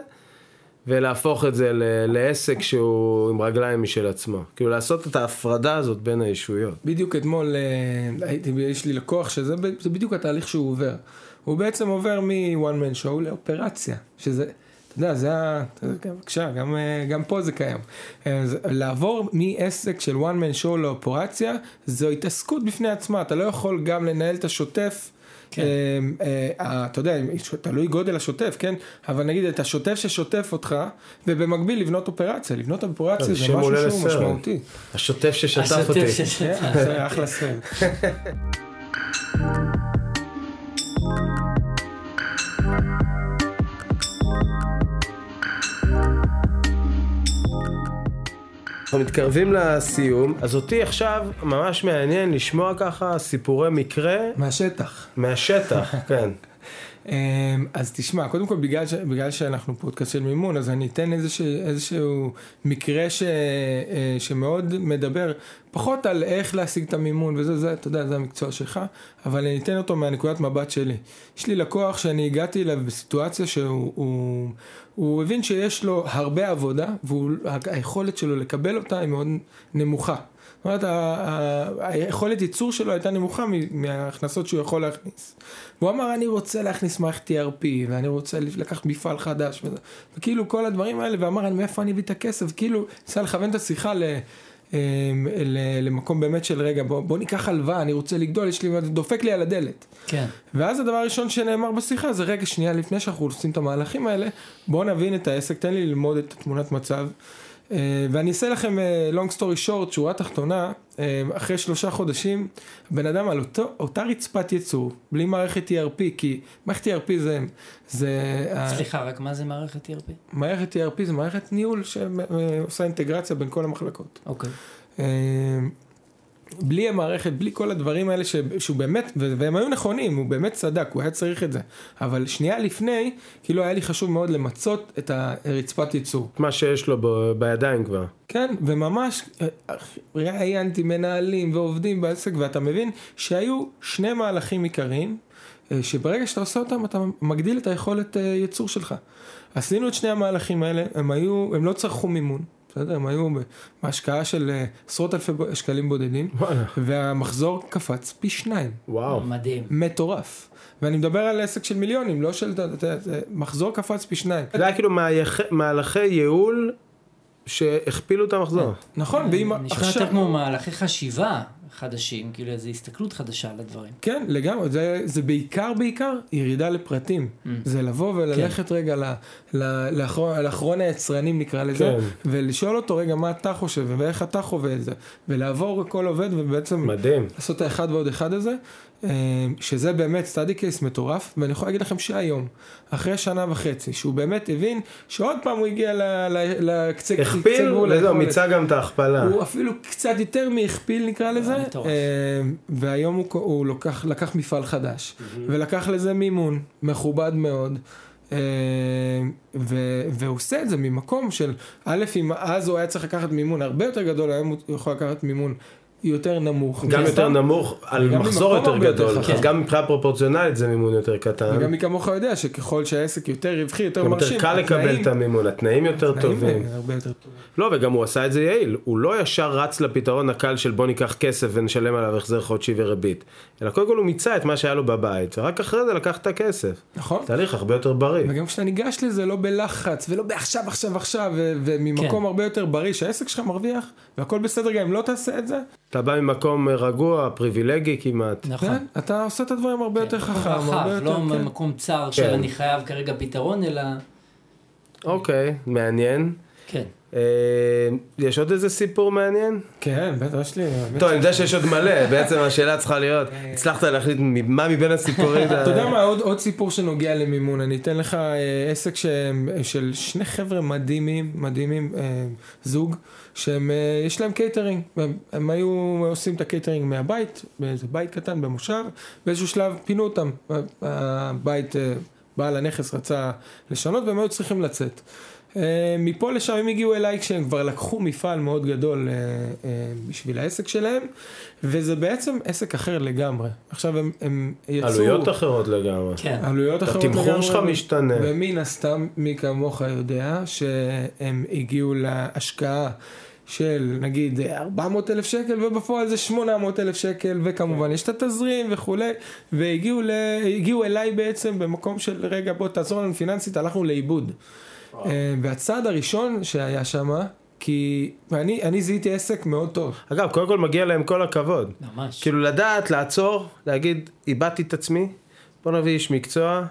S2: ולהפוך את זה ל- לעסק שהוא עם רגליים משל עצמו. כאילו לעשות את ההפרדה הזאת בין הישויות.
S3: בדיוק אתמול אה, הייתי, יש לי לקוח שזה בדיוק התהליך שהוא עובר. הוא בעצם עובר מ-one man show לאופרציה, שזה, אתה יודע, זה ה... בבקשה, גם, אה, גם פה זה קיים. אה, לעבור מעסק של one man show לאופרציה, זו התעסקות בפני עצמה, אתה לא יכול גם לנהל את השוטף.
S1: כן.
S3: אה, אתה יודע, תלוי גודל השוטף, כן? אבל נגיד את השוטף ששוטף אותך, ובמקביל לבנות אופרציה. לבנות אופרציה
S2: זה
S3: זה משהו שהוא
S2: לסרט.
S3: משמעותי.
S2: השוטף ששטף
S1: השוטף
S2: אותי.
S1: שש-
S3: כן, זה אחלה סרט. (laughs)
S2: אנחנו מתקרבים לסיום, אז אותי עכשיו ממש מעניין לשמוע ככה סיפורי מקרה
S3: מהשטח.
S2: מהשטח, כן.
S3: אמ, אז תשמע, קודם כל בגלל, ש, בגלל שאנחנו פודקאסט של מימון, אז אני אתן איזשהו, איזשהו מקרה ש, אה, שמאוד מדבר פחות על איך להשיג את המימון וזה, זה, אתה יודע, זה המקצוע שלך, אבל אני אתן אותו מהנקודת מבט שלי. יש לי לקוח שאני הגעתי אליו בסיטואציה שהוא הוא, הוא הבין שיש לו הרבה עבודה, והיכולת שלו לקבל אותה היא מאוד נמוכה. אומרת, היכולת ייצור שלו הייתה נמוכה מההכנסות שהוא יכול להכניס. והוא אמר, אני רוצה להכניס מערכת ERP, ואני רוצה לקחת מפעל חדש, וזה. וכאילו כל הדברים האלה, ואמר, מאיפה אני אביא את הכסף? כאילו, ניסה לכוון את השיחה ל... אמ, למקום באמת של רגע בוא, בוא ניקח הלוואה אני רוצה לגדול יש לי דופק לי על הדלת.
S1: כן.
S3: ואז הדבר הראשון שנאמר בשיחה זה רגע שנייה לפני שאנחנו עושים את המהלכים האלה בוא נבין את העסק תן לי ללמוד את תמונת מצב ואני אעשה לכם אה, long story short, שורה תחתונה, אה, אחרי שלושה חודשים, בן אדם על אותו, אותה רצפת ייצור, בלי מערכת ERP, כי מערכת ERP זה... זה
S1: סליחה, רק מה זה מערכת ERP?
S3: מערכת ERP זה מערכת ניהול שעושה אינטגרציה בין כל המחלקות.
S1: אוקיי. Okay.
S3: בלי המערכת, בלי כל הדברים האלה ש... שהוא באמת, והם היו נכונים, הוא באמת צדק, הוא היה צריך את זה. אבל שנייה לפני, כאילו היה לי חשוב מאוד למצות את הרצפת ייצור.
S2: מה שיש לו ב... בידיים כבר.
S3: כן, וממש אה, ראיינתי מנהלים ועובדים בעסק, ואתה מבין שהיו שני מהלכים עיקריים, אה, שברגע שאתה עושה אותם, אתה מגדיל את היכולת אה, ייצור שלך. עשינו את שני המהלכים האלה, הם היו, הם לא צרכו מימון. בסדר? הם היו בהשקעה של אה, עשרות אלפי שקלים בודדים, והמחזור קפץ פי שניים.
S2: וואו.
S1: מדהים.
S3: מטורף. ואני מדבר על עסק של מיליונים, לא של... מחזור קפץ פי שניים.
S2: זה היה כאילו מהלכי ייעול שהכפילו את המחזור.
S3: נכון, ואם
S1: עכשיו... נשמע יותר כמו מהלכי חשיבה. חדשים, כאילו איזו הסתכלות חדשה על הדברים.
S3: כן, לגמרי, זה, זה בעיקר בעיקר ירידה לפרטים. Mm. זה לבוא וללכת כן. רגע ל, ל, לאחרון, לאחרון היצרנים נקרא לזה, כן. ולשאול אותו רגע מה אתה חושב ואיך אתה חווה את זה, ולעבור כל עובד ובעצם...
S2: מדהים.
S3: לעשות את האחד ועוד אחד הזה. אה, שזה באמת סטאדי קייס מטורף, ואני יכול להגיד לכם שהיום, אחרי שנה וחצי, שהוא באמת הבין שעוד פעם הוא הגיע לקצה
S2: גבול. הכפיל, וזהו, מיצה גם את ההכפלה.
S3: הוא אפילו קצת יותר מהכפיל נקרא לזה, אה, והיום הוא, הוא לוקח, לקח מפעל חדש, ולקח לזה מימון מכובד מאוד. ו- והוא עושה את זה ממקום של, א', אם אז הוא היה צריך לקחת מימון הרבה יותר גדול, היום הוא יכול לקחת מימון יותר נמוך.
S2: גם יותר נמוך על מחזור יותר גדול, אז גם מבחינה פרופורציונלית זה מימון יותר קטן.
S3: וגם מי כמוך יודע שככל שהעסק יותר רווחי, יותר מרשים,
S2: יותר קל לקבל את המימון, התנאים יותר טובים.
S3: הרבה יותר טובים.
S2: לא, וגם הוא עשה את זה יעיל, הוא לא ישר רץ לפתרון הקל של בוא ניקח כסף ונשלם עליו החזר חודשי וריבית, אלא קודם כל הוא מיצה את מה שהיה לו בבית, ורק אחרי זה לקח את הכסף.
S3: נכון.
S2: תהליך הרבה יותר בריא.
S3: וגם כשאתה ניגש לזה לא בלחץ, ולא בעכשיו, עכשיו, עכשיו, וממקום כן. הרבה יותר בריא, שהעסק שלך מרוויח, והכל בסדר גם אם לא תעשה את זה,
S2: אתה בא ממקום רגוע, פריבילגי כמעט.
S3: נכון. כן, אתה עושה את הדברים הרבה יותר כן, חכם, הרבה יותר...
S1: לא כן. ממקום צר של אני חייב כרגע פתרון, אלא...
S2: אוקיי, מעניין.
S1: כן.
S2: אה, יש עוד איזה סיפור מעניין?
S3: כן, בטח יש לי.
S2: טוב, אני יודע שיש עוד מלא, בעצם השאלה צריכה להיות, הצלחת להחליט מה מבין הסיפורים.
S3: אתה יודע מה, עוד סיפור שנוגע למימון, אני אתן לך אה, עסק של שני חבר'ה מדהימים, מדהימים, אה, זוג. שיש להם קייטרינג, הם היו עושים את הקייטרינג מהבית, באיזה בית קטן במושב, באיזשהו שלב פינו אותם, הבית, בעל הנכס רצה לשנות והם היו צריכים לצאת. אה, מפה לשם הם הגיעו אליי כשהם כבר לקחו מפעל מאוד גדול אה, אה, בשביל העסק שלהם, וזה בעצם עסק אחר לגמרי. עכשיו הם, הם
S2: יצאו... עלויות אחרות לגמרי.
S1: כן.
S3: עלויות אחרות לגמרי.
S2: התמחור שלך משתנה.
S3: ומן הסתם, מי כמוך יודע, שהם הגיעו להשקעה. של נגיד 400 אלף שקל ובפועל זה 800 אלף שקל וכמובן יש את התזרים וכולי והגיעו ל... אליי בעצם במקום של רגע בוא תעזור לנו פיננסית הלכנו לאיבוד. אה, והצעד הראשון שהיה שם, כי אני, אני זיהיתי עסק מאוד טוב.
S2: אגב, קודם כל מגיע להם כל הכבוד.
S1: ממש.
S2: כאילו לדעת, לעצור, להגיד, איבדתי את עצמי, בוא נביא איש מקצוע,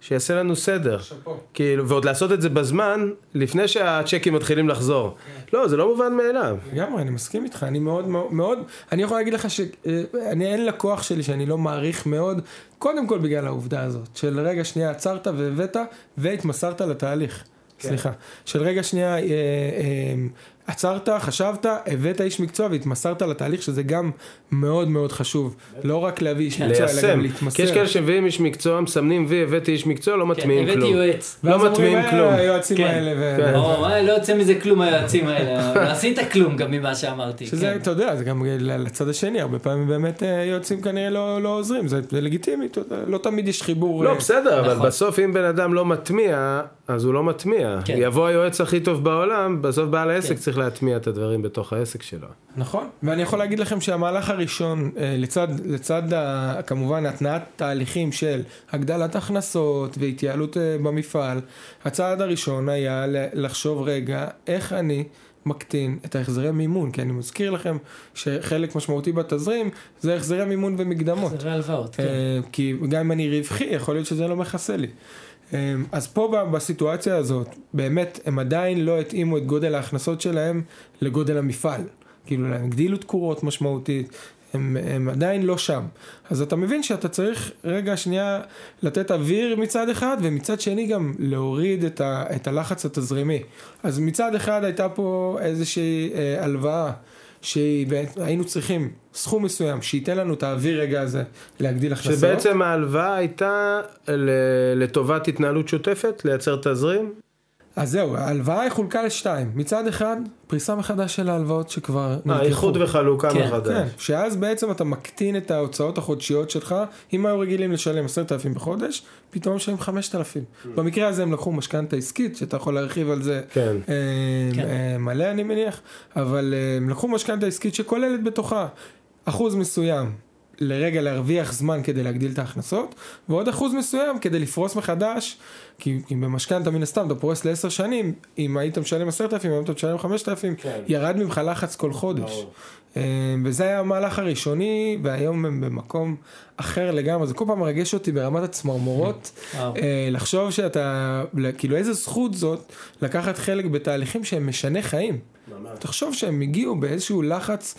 S2: שיעשה לנו סדר. שפו. כאילו, ועוד לעשות את זה בזמן, לפני שהצ'קים מתחילים לחזור. כן. לא, זה לא מובן מאליו.
S3: לגמרי, אני מסכים איתך, אני מאוד מאוד, אני יכול להגיד לך שאני אין לקוח שלי שאני לא מעריך מאוד, קודם כל בגלל העובדה הזאת, של רגע שנייה עצרת והבאת, והתמסרת לתהליך. כן. סליחה, של רגע שנייה, אה, אה, עצרת, חשבת, הבאת איש מקצוע והתמסרת לתהליך, שזה גם מאוד מאוד חשוב. לא רק להביא איש מקצוע, אלא גם. להתמסר.
S2: כי יש כאלה שמביאים איש מקצוע, מסמנים וי, הבאתי איש מקצוע, לא
S1: כן,
S2: מטמיעים
S1: הבאתי
S2: כלום.
S1: יועץ.
S3: ואז
S2: לא מטמיעים
S3: "אה,
S2: כלום.
S3: היועצים
S1: כן.
S3: האלה.
S2: כן.
S1: או, מה, לא יוצא מזה כלום היועצים האלה, (laughs) לא עשית כלום גם ממה שאמרתי.
S3: שזה. אתה יודע, זה גם לצד השני, הרבה פעמים באמת אה, יועצים כנראה לא לא עוזרים, זה זה לגיטימי, לא תמיד יש חיבור.
S2: לא,
S3: אה,
S2: בסדר, אבל
S1: נכון.
S2: בסוף אם בן אדם לא מטמיע, אז הוא לא מטמיע. יבוא היועץ הכי טוב בעולם, בסוף בעל העסק
S1: כן.
S2: צריך להטמיע את הדברים בתוך העסק שלו.
S3: נכון, ואני יכול להגיד לכם שהמהלך הראשון, אה, לצד, לצד ה, כמובן התנעת תהליכים של הגדלת הכנסות והתייעלות אה, במפעל, הצעד הראשון היה לחשוב רגע, איך אני מקטין את ההחזרי מימון, כי אני מזכיר לכם שחלק משמעותי בתזרים זה החזרי מימון ומקדמות.
S1: זה הלוואות, כן.
S3: אה, כי גם אם אני רווחי, יכול להיות שזה לא מכסה לי. אה, אז פה בסיטואציה הזאת, באמת, הם עדיין לא התאימו את גודל ההכנסות שלהם לגודל המפעל. כאילו, הם הגדילו תקורות משמעותית, הם, הם עדיין לא שם. אז אתה מבין שאתה צריך רגע שנייה לתת אוויר מצד אחד, ומצד שני גם להוריד את, ה, את הלחץ התזרימי. אז מצד אחד הייתה פה איזושהי אה, הלוואה. שהיינו צריכים סכום מסוים שייתן לנו את האוויר רגע הזה להגדיל הכנסות.
S2: שבעצם ההלוואה הייתה לטובת התנהלות שוטפת, לייצר תזרים.
S3: אז זהו, ההלוואה היא חולקה לשתיים. מצד אחד, פריסה מחדש של ההלוואות שכבר
S2: אה, איחוד וחלוקה
S1: כן,
S3: כן,
S2: מחדש.
S3: שאז בעצם אתה מקטין את ההוצאות החודשיות שלך, אם היו רגילים לשלם 10,000 בחודש, פתאום משלמים 5,000. במקרה הזה הם לקחו משכנתה עסקית, שאתה יכול להרחיב על זה
S2: כן.
S3: אה,
S1: כן.
S3: אה, מלא אני מניח, אבל אה, הם לקחו משכנתה עסקית שכוללת בתוכה אחוז מסוים לרגע להרוויח זמן כדי להגדיל את ההכנסות, ועוד אחוז מסוים כדי לפרוס מחדש, כי, כי במשכנתה מן הסתם אתה פורס לעשר שנים, אם היית משלם עשרת אלפים, היום אתה משלם חמשת אלפים,
S2: כן.
S3: ירד ממך לחץ כל חודש.
S2: ברור.
S3: אה, וזה היה המהלך הראשוני, והיום הם במקום אחר לגמרי, זה כל פעם מרגש אותי ברמת הצמרמורות,
S1: וואו.
S3: אה, לחשוב שאתה, כאילו איזה זכות זאת לקחת חלק בתהליכים שהם משנה חיים. תחשוב שהם הגיעו באיזשהו לחץ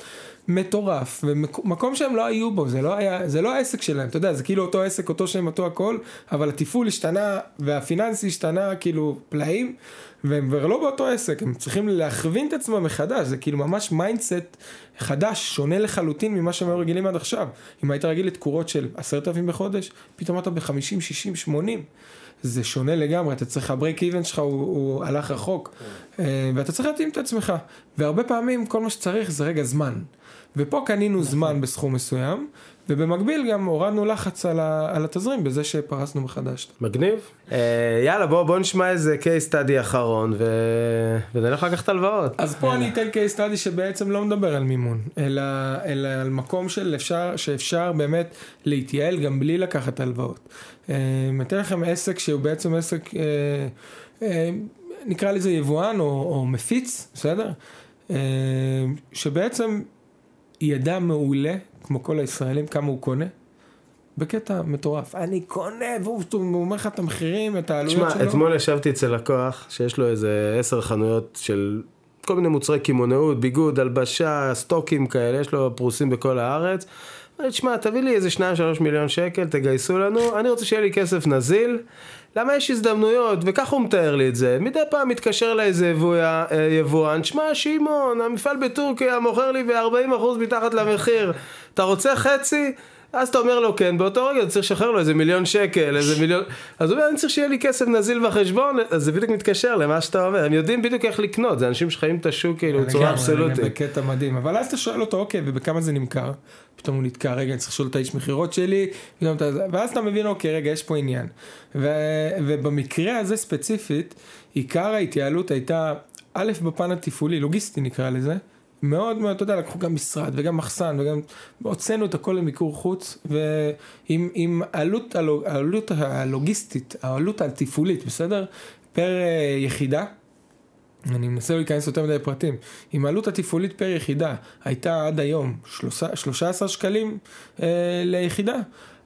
S3: מטורף, ומקום שהם לא היו בו, זה לא היה, זה לא העסק שלהם, אתה יודע, זה כאילו אותו עסק, אותו שם, אותו הכל, אבל התפעול השתנה, והפיננסי השתנה כאילו פלאים, והם כבר לא באותו עסק, הם צריכים להכווין את עצמם מחדש, זה כאילו ממש mindset חדש, שונה לחלוטין ממה שהם היו רגילים עד עכשיו. אם היית רגיל לתקורות של עשרת אלפים בחודש, פתאום אתה ב-50, 60, 80. זה שונה לגמרי, אתה צריך, ה break even שלך הוא, הוא הלך רחוק, אה, ואתה צריך להתאים את עצמך. והרבה פעמים כל מה שצריך זה רגע זמן. ופה קנינו זמן בסכום מסוים, ובמקביל גם הורדנו לחץ על, ה, על התזרים בזה שפרסנו מחדש.
S2: מגניב. אה, יאללה, בוא, בוא נשמע איזה case study אחרון, ו... ונלך לקחת הלוואות.
S3: אז פה אני אתן case study שבעצם לא מדבר על מימון, אלא, אלא על מקום של אפשר, שאפשר באמת להתייעל גם בלי לקחת הלוואות. אה, אתן לכם עסק שהוא בעצם עסק, אה, אה, נקרא לזה יבואן או, או מפיץ, בסדר? אה, שבעצם ידע מעולה, כמו כל הישראלים, כמה הוא קונה. בקטע מטורף. אני קונה, והוא הוא אומר לך את המחירים, את העלויות
S2: תשמע,
S3: שלו.
S2: אתמול ישבתי אצל לקוח שיש לו איזה עשר חנויות של כל מיני מוצרי קמעונאות, ביגוד, הלבשה, סטוקים כאלה, יש לו פרוסים בכל הארץ. אמר לי, תשמע, תביא לי איזה שניים שלוש מיליון שקל, תגייסו לנו, אני רוצה שיהיה לי כסף נזיל. למה יש הזדמנויות, וככה הוא מתאר לי את זה. מדי פעם מתקשר לאיזה אה, יבואן, שמע, שמעון, המפעל בטורקיה מוכר לי ב-40% מתחת למחיר, אתה רוצה חצי? אז אתה אומר לו כן, באותו רגע אתה צריך לשחרר לו איזה מיליון שקל, איזה מיליון... אז הוא אומר, אני צריך שיהיה לי כסף נזיל בחשבון, אז זה בדיוק מתקשר למה שאתה אומר, הם יודעים בדיוק איך לקנות, זה אנשים שחיים את השוק כאילו בצורה אבסולוטית.
S3: בקטע מדהים, אבל אז אתה שואל אותו, אוקיי, ובכמה זה נמכר? פתאום הוא נתקע, רגע, אני צריך לשאול את האיש מכירות שלי, ואז אתה מבין, אוקיי, רגע, יש פה עניין. ו, ובמקרה הזה ספציפית, עיקר ההתייעלות הייתה, א', בפן התפעולי, לוגיסטי נקרא לזה, מאוד מאוד, אתה יודע, לקחו גם משרד וגם מחסן וגם הוצאנו את הכל למיקור חוץ ועם עם עלות, הלוג, העלות הלוגיסטית, העלות התפעולית, בסדר? פר אה, יחידה, אני מנסה לא להיכנס יותר מדי פרטים, אם העלות התפעולית פר יחידה הייתה עד היום 13 שקלים אה, ליחידה,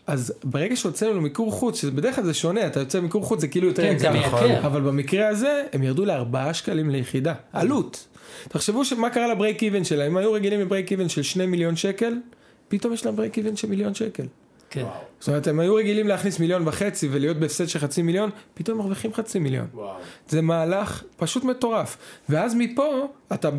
S3: אז ברגע שהוצאנו למיקור חוץ, שבדרך כלל זה שונה, אתה יוצא למיקור חוץ זה כאילו יותר
S1: כן, זה מייקר.
S3: אבל במקרה הזה הם ירדו לארבעה שקלים ליחידה, עלות. תחשבו שמה קרה ל break even שלהם, הם היו רגילים ל break even של שני מיליון שקל, פתאום יש להם break even של מיליון שקל.
S1: כן.
S3: זאת אומרת, הם היו רגילים להכניס מיליון וחצי ולהיות בהפסד של חצי מיליון, פתאום מרוויחים חצי מיליון.
S2: וואו.
S3: זה מהלך פשוט מטורף. ואז מפה, אתה,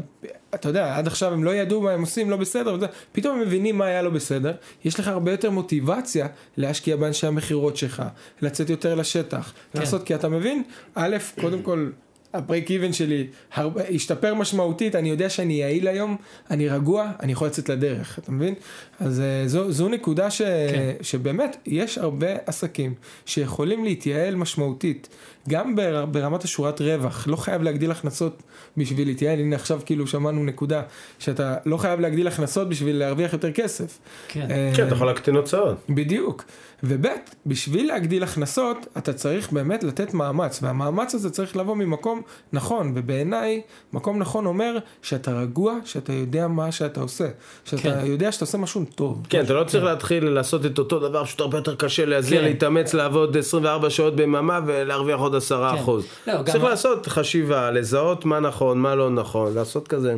S3: אתה יודע, עד עכשיו הם לא ידעו מה הם עושים לא בסדר, וזה, פתאום הם מבינים מה היה לא בסדר, יש לך הרבה יותר מוטיבציה להשקיע באנשי המכירות שלך, לצאת יותר לשטח,
S1: כן.
S3: לעשות, כי אתה מבין, א', קודם כל, הברייק איבן שלי הרבה, השתפר משמעותית, אני יודע שאני יעיל היום, אני רגוע, אני יכול לצאת לדרך, אתה מבין? אז אה, זו, זו נקודה ש,
S1: כן.
S3: שבאמת, יש הרבה עסקים שיכולים להתייעל משמעותית, גם בר, ברמת השורת רווח, לא חייב להגדיל הכנסות בשביל להתייעל, הנה עכשיו כאילו שמענו נקודה, שאתה לא חייב להגדיל הכנסות בשביל להרוויח יותר כסף.
S1: כן.
S3: אה,
S2: כן, אתה יכול להקטין הוצאות.
S3: בדיוק. וב', בשביל להגדיל הכנסות, אתה צריך באמת לתת מאמץ, והמאמץ הזה צריך לבוא ממקום נכון, ובעיניי, מקום נכון אומר שאתה רגוע, שאתה יודע מה שאתה עושה, שאתה
S1: כן.
S3: יודע שאתה עושה משהו טוב.
S2: כן, אתה לא צריך להתחיל לעשות את אותו דבר, פשוט הרבה יותר קשה להזיע,
S1: כן.
S2: להתאמץ, לעבוד 24 שעות ביממה ולהרוויח עוד 10
S1: כן.
S2: אחוז.
S1: לא, גם
S2: צריך
S1: ה-
S2: לעשות חשיבה, לזהות מה נכון, מה לא נכון, לעשות כזה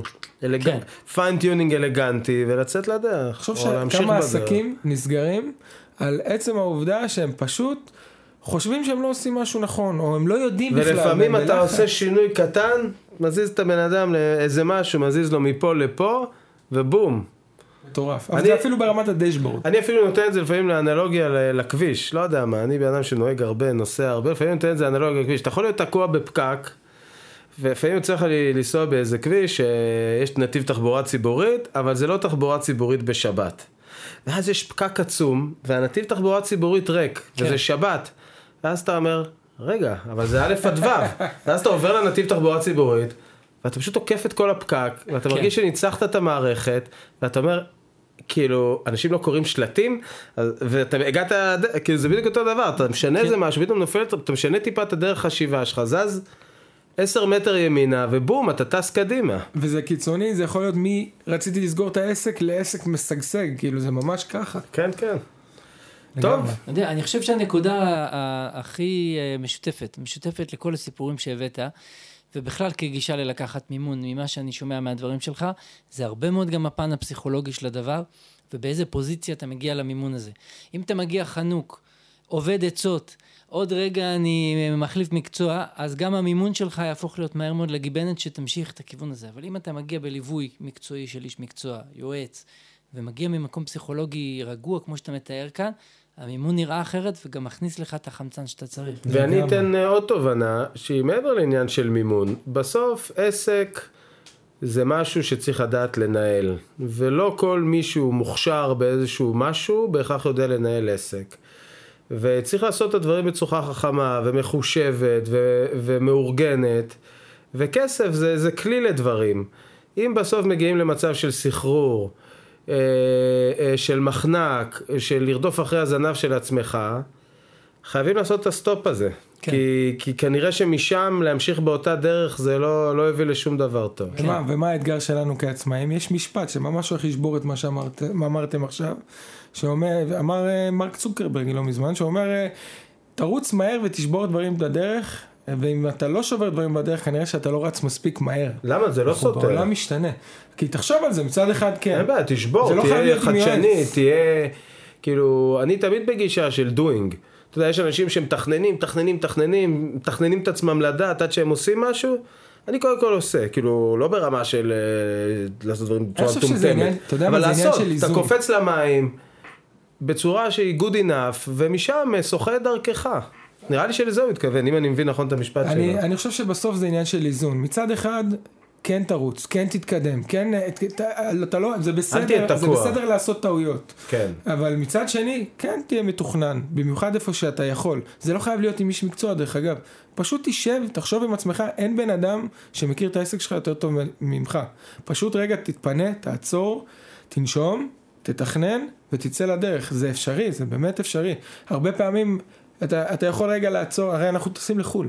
S1: כן.
S2: fine tuning אלגנטי ולצאת לדרך.
S3: תחשוב שכמה. עסקים נסגרים על עצם העובדה שהם פשוט חושבים שהם לא עושים משהו נכון, או הם לא יודעים בכלל.
S2: ולפעמים אתה
S3: בלחץ.
S2: עושה שינוי קטן, מזיז את הבן אדם לאיזה משהו, מזיז לו מפה לפה, ובום.
S3: מטורף. אבל זה אפילו ברמת הדשבורד.
S2: אני אפילו נותן את זה לפעמים לאנלוגיה לכביש, לא יודע מה, אני בן אדם שנוהג הרבה, נוסע הרבה, לפעמים נותן את זה אנלוגיה לכביש. אתה יכול להיות תקוע בפקק, ולפעמים יוצא לך לנסוע באיזה כביש שיש נתיב תחבורה ציבורית, אבל זה לא תחבורה ציבורית בשבת. ואז יש פקק עצום, והנתיב תחבורה ציבורית ריק,
S1: כן.
S2: וזה שבת. ואז אתה אומר, רגע, אבל זה א' עד ו'. (laughs) ואז אתה עובר לנתיב תחבורה ציבורית, ואתה פשוט עוקף את כל הפקק, ואתה
S1: כן.
S2: מרגיש שניצחת את המערכת, ואתה אומר, כאילו, אנשים לא קוראים שלטים, ואתה הגעת, כאילו זה בדיוק אותו דבר, אתה משנה
S1: כן.
S2: איזה משהו, פתאום נופל, אתה משנה טיפה את הדרך חשיבה שלך, זז 10 מטר ימינה, ובום, אתה טס קדימה.
S3: וזה קיצוני, זה יכול להיות מי רציתי לסגור את העסק לעסק משגשג, כאילו זה ממש ככה.
S2: כן, כן. טוב,
S1: יודע, אני חושב שהנקודה הכי אה, משותפת, משותפת לכל הסיפורים שהבאת, ובכלל כגישה ללקחת מימון, ממה שאני שומע מהדברים שלך, זה הרבה מאוד גם הפן הפסיכולוגי של הדבר, ובאיזה פוזיציה אתה מגיע למימון הזה. אם אתה מגיע חנוק, עובד עצות, עוד רגע אני מחליף מקצוע, אז גם המימון שלך יהפוך להיות מהר מאוד לגיבנת שתמשיך את הכיוון הזה. אבל אם אתה מגיע בליווי מקצועי של איש מקצוע, יועץ, ומגיע ממקום פסיכולוגי רגוע, כמו שאתה מתאר כאן, המימון נראה אחרת וגם מכניס לך את החמצן שאתה צריך.
S2: ואני. אתן אה, עוד תובנה, שהיא מעבר לעניין של מימון. בסוף עסק זה משהו שצריך לדעת לנהל, ולא כל מישהו מוכשר באיזשהו משהו בהכרח יודע לנהל עסק. וצריך לעשות את הדברים בצורה חכמה ומחושבת ו- ומאורגנת, וכסף זה, זה כלי לדברים. אם בסוף מגיעים למצב של סחרור, של מחנק, של לרדוף אחרי הזנב של עצמך, חייבים לעשות את הסטופ הזה.
S1: כן.
S2: כי, כי כנראה שמשם להמשיך באותה דרך זה לא, לא יביא לשום דבר טוב.
S1: כן.
S3: ומה, ומה האתגר שלנו כעצמאים? יש משפט שממש הולך לשבור את מה שאמרת, מה אמרתם עכשיו, שאומר, אמר אה, מרק צוקרברג לא מזמן, שאומר, אה, תרוץ מהר ותשבור דברים בדרך, אה, ואם אתה לא שובר דברים בדרך, כנראה שאתה לא רץ מספיק מהר.
S2: למה? זה לא
S3: אנחנו
S2: סותר.
S3: בעולם משתנה. כי תחשוב על זה, מצד אחד כן.
S2: אין בעיה, תשבור,
S3: לא
S2: תהיה חדשני. תהיה... כאילו, אני תמיד בגישה של doing. אתה יודע, יש אנשים שמתכננים, מתכננים, מתכננים, מתכננים את עצמם לדעת עד שהם עושים משהו. אני קודם כל עושה, כאילו, לא ברמה של אה, לעשות דברים בצורה מטומטמת. אבל לעשות, אתה. קופץ למים בצורה שהיא good enough, ומשם אה, שוחה דרכך. נראה לי שלזה הוא התכוון, אם אני מבין נכון את המשפט
S3: אני,
S2: שלו.
S3: אני חושב שבסוף זה עניין של איזון. מצד אחד, כן תרוץ, כן תתקדם, כן, ת- אתה לא, זה בסדר, זה
S2: תקוע.
S3: בסדר לעשות טעויות.
S2: כן.
S3: אבל מצד שני, כן תהיה מתוכנן, במיוחד איפה שאתה יכול. זה לא חייב להיות עם איש מקצוע, דרך אגב. פשוט תשב, תחשוב עם עצמך, אין בן אדם שמכיר את העסק שלך יותר טוב ממך. פשוט רגע תתפנה, תעצור, תנשום, תתכנן ותצא לדרך. זה אפשרי, זה באמת אפשרי. הרבה פעמים אתה, אתה יכול רגע לעצור, הרי אנחנו טסים לחו"ל,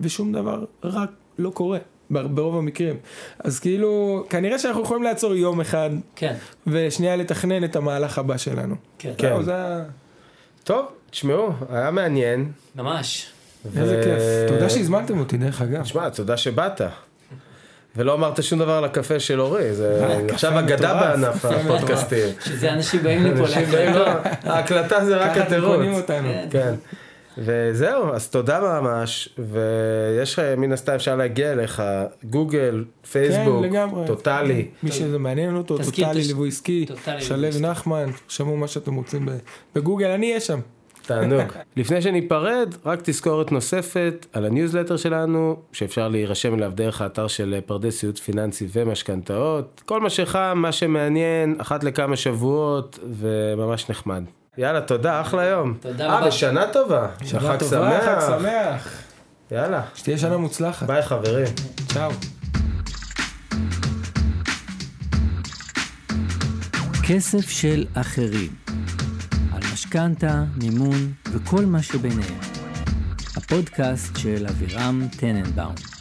S3: ושום דבר רק לא קורה. בר- ברוב המקרים. אז כאילו, כנראה שאנחנו יכולים לעצור יום אחד,
S1: כן,
S3: ושנייה לתכנן את המהלך הבא שלנו.
S1: כן.
S2: כן.
S3: זהו, זה.
S2: טוב, תשמעו, היה מעניין.
S1: ממש.
S3: איזה
S2: ו-
S3: כיף. תודה שהזמנתם אותי, דרך אגב.
S2: תשמע, תודה שבאת. ולא אמרת שום דבר על הקפה של אורי, זה
S3: אה,
S2: עכשיו אגדה. בענף הפודקאסטים.
S1: שזה אנשים באים לפה להקלטות.
S2: לו, ההקלטה זה רק
S3: ככה אתם קונים
S2: התירוץ.
S3: אותנו.
S2: כן. וזהו, אז תודה ממש, ויש לך, מן הסתם אפשר להגיע אליך, גוגל, פייסבוק,
S3: כן, לגמרי.
S2: טוטאלי.
S3: מי שזה מעניין אותו, טוטאלי
S1: תש-
S3: ליווי עסקי, שלו. נחמן, שמעו מה שאתם רוצים ב- בגוגל, אני אהיה שם.
S2: תענוג. (laughs) לפני שניפרד, רק תזכורת נוספת על הניוזלטר שלנו, שאפשר להירשם אליו דרך האתר של פרדס ייעוץ פיננסי ומשכנתאות. כל מה שחם, מה שמעניין, אחת לכמה שבועות, וממש נחמד. יאללה, תודה, אחלה יום.
S1: תודה
S2: אה,
S1: רבה.
S2: ושנה טובה.
S3: שנה
S2: חג
S3: טובה, חג
S2: שמח.
S3: שמח.
S2: יאללה,
S3: שתהיה שנה מוצלחת.
S2: ביי חברים.
S3: צ'או.
S1: כסף של אחרים. על משכנתה, מימון וכל מה שביניהם. הפודקאסט של אבירם טננבאום.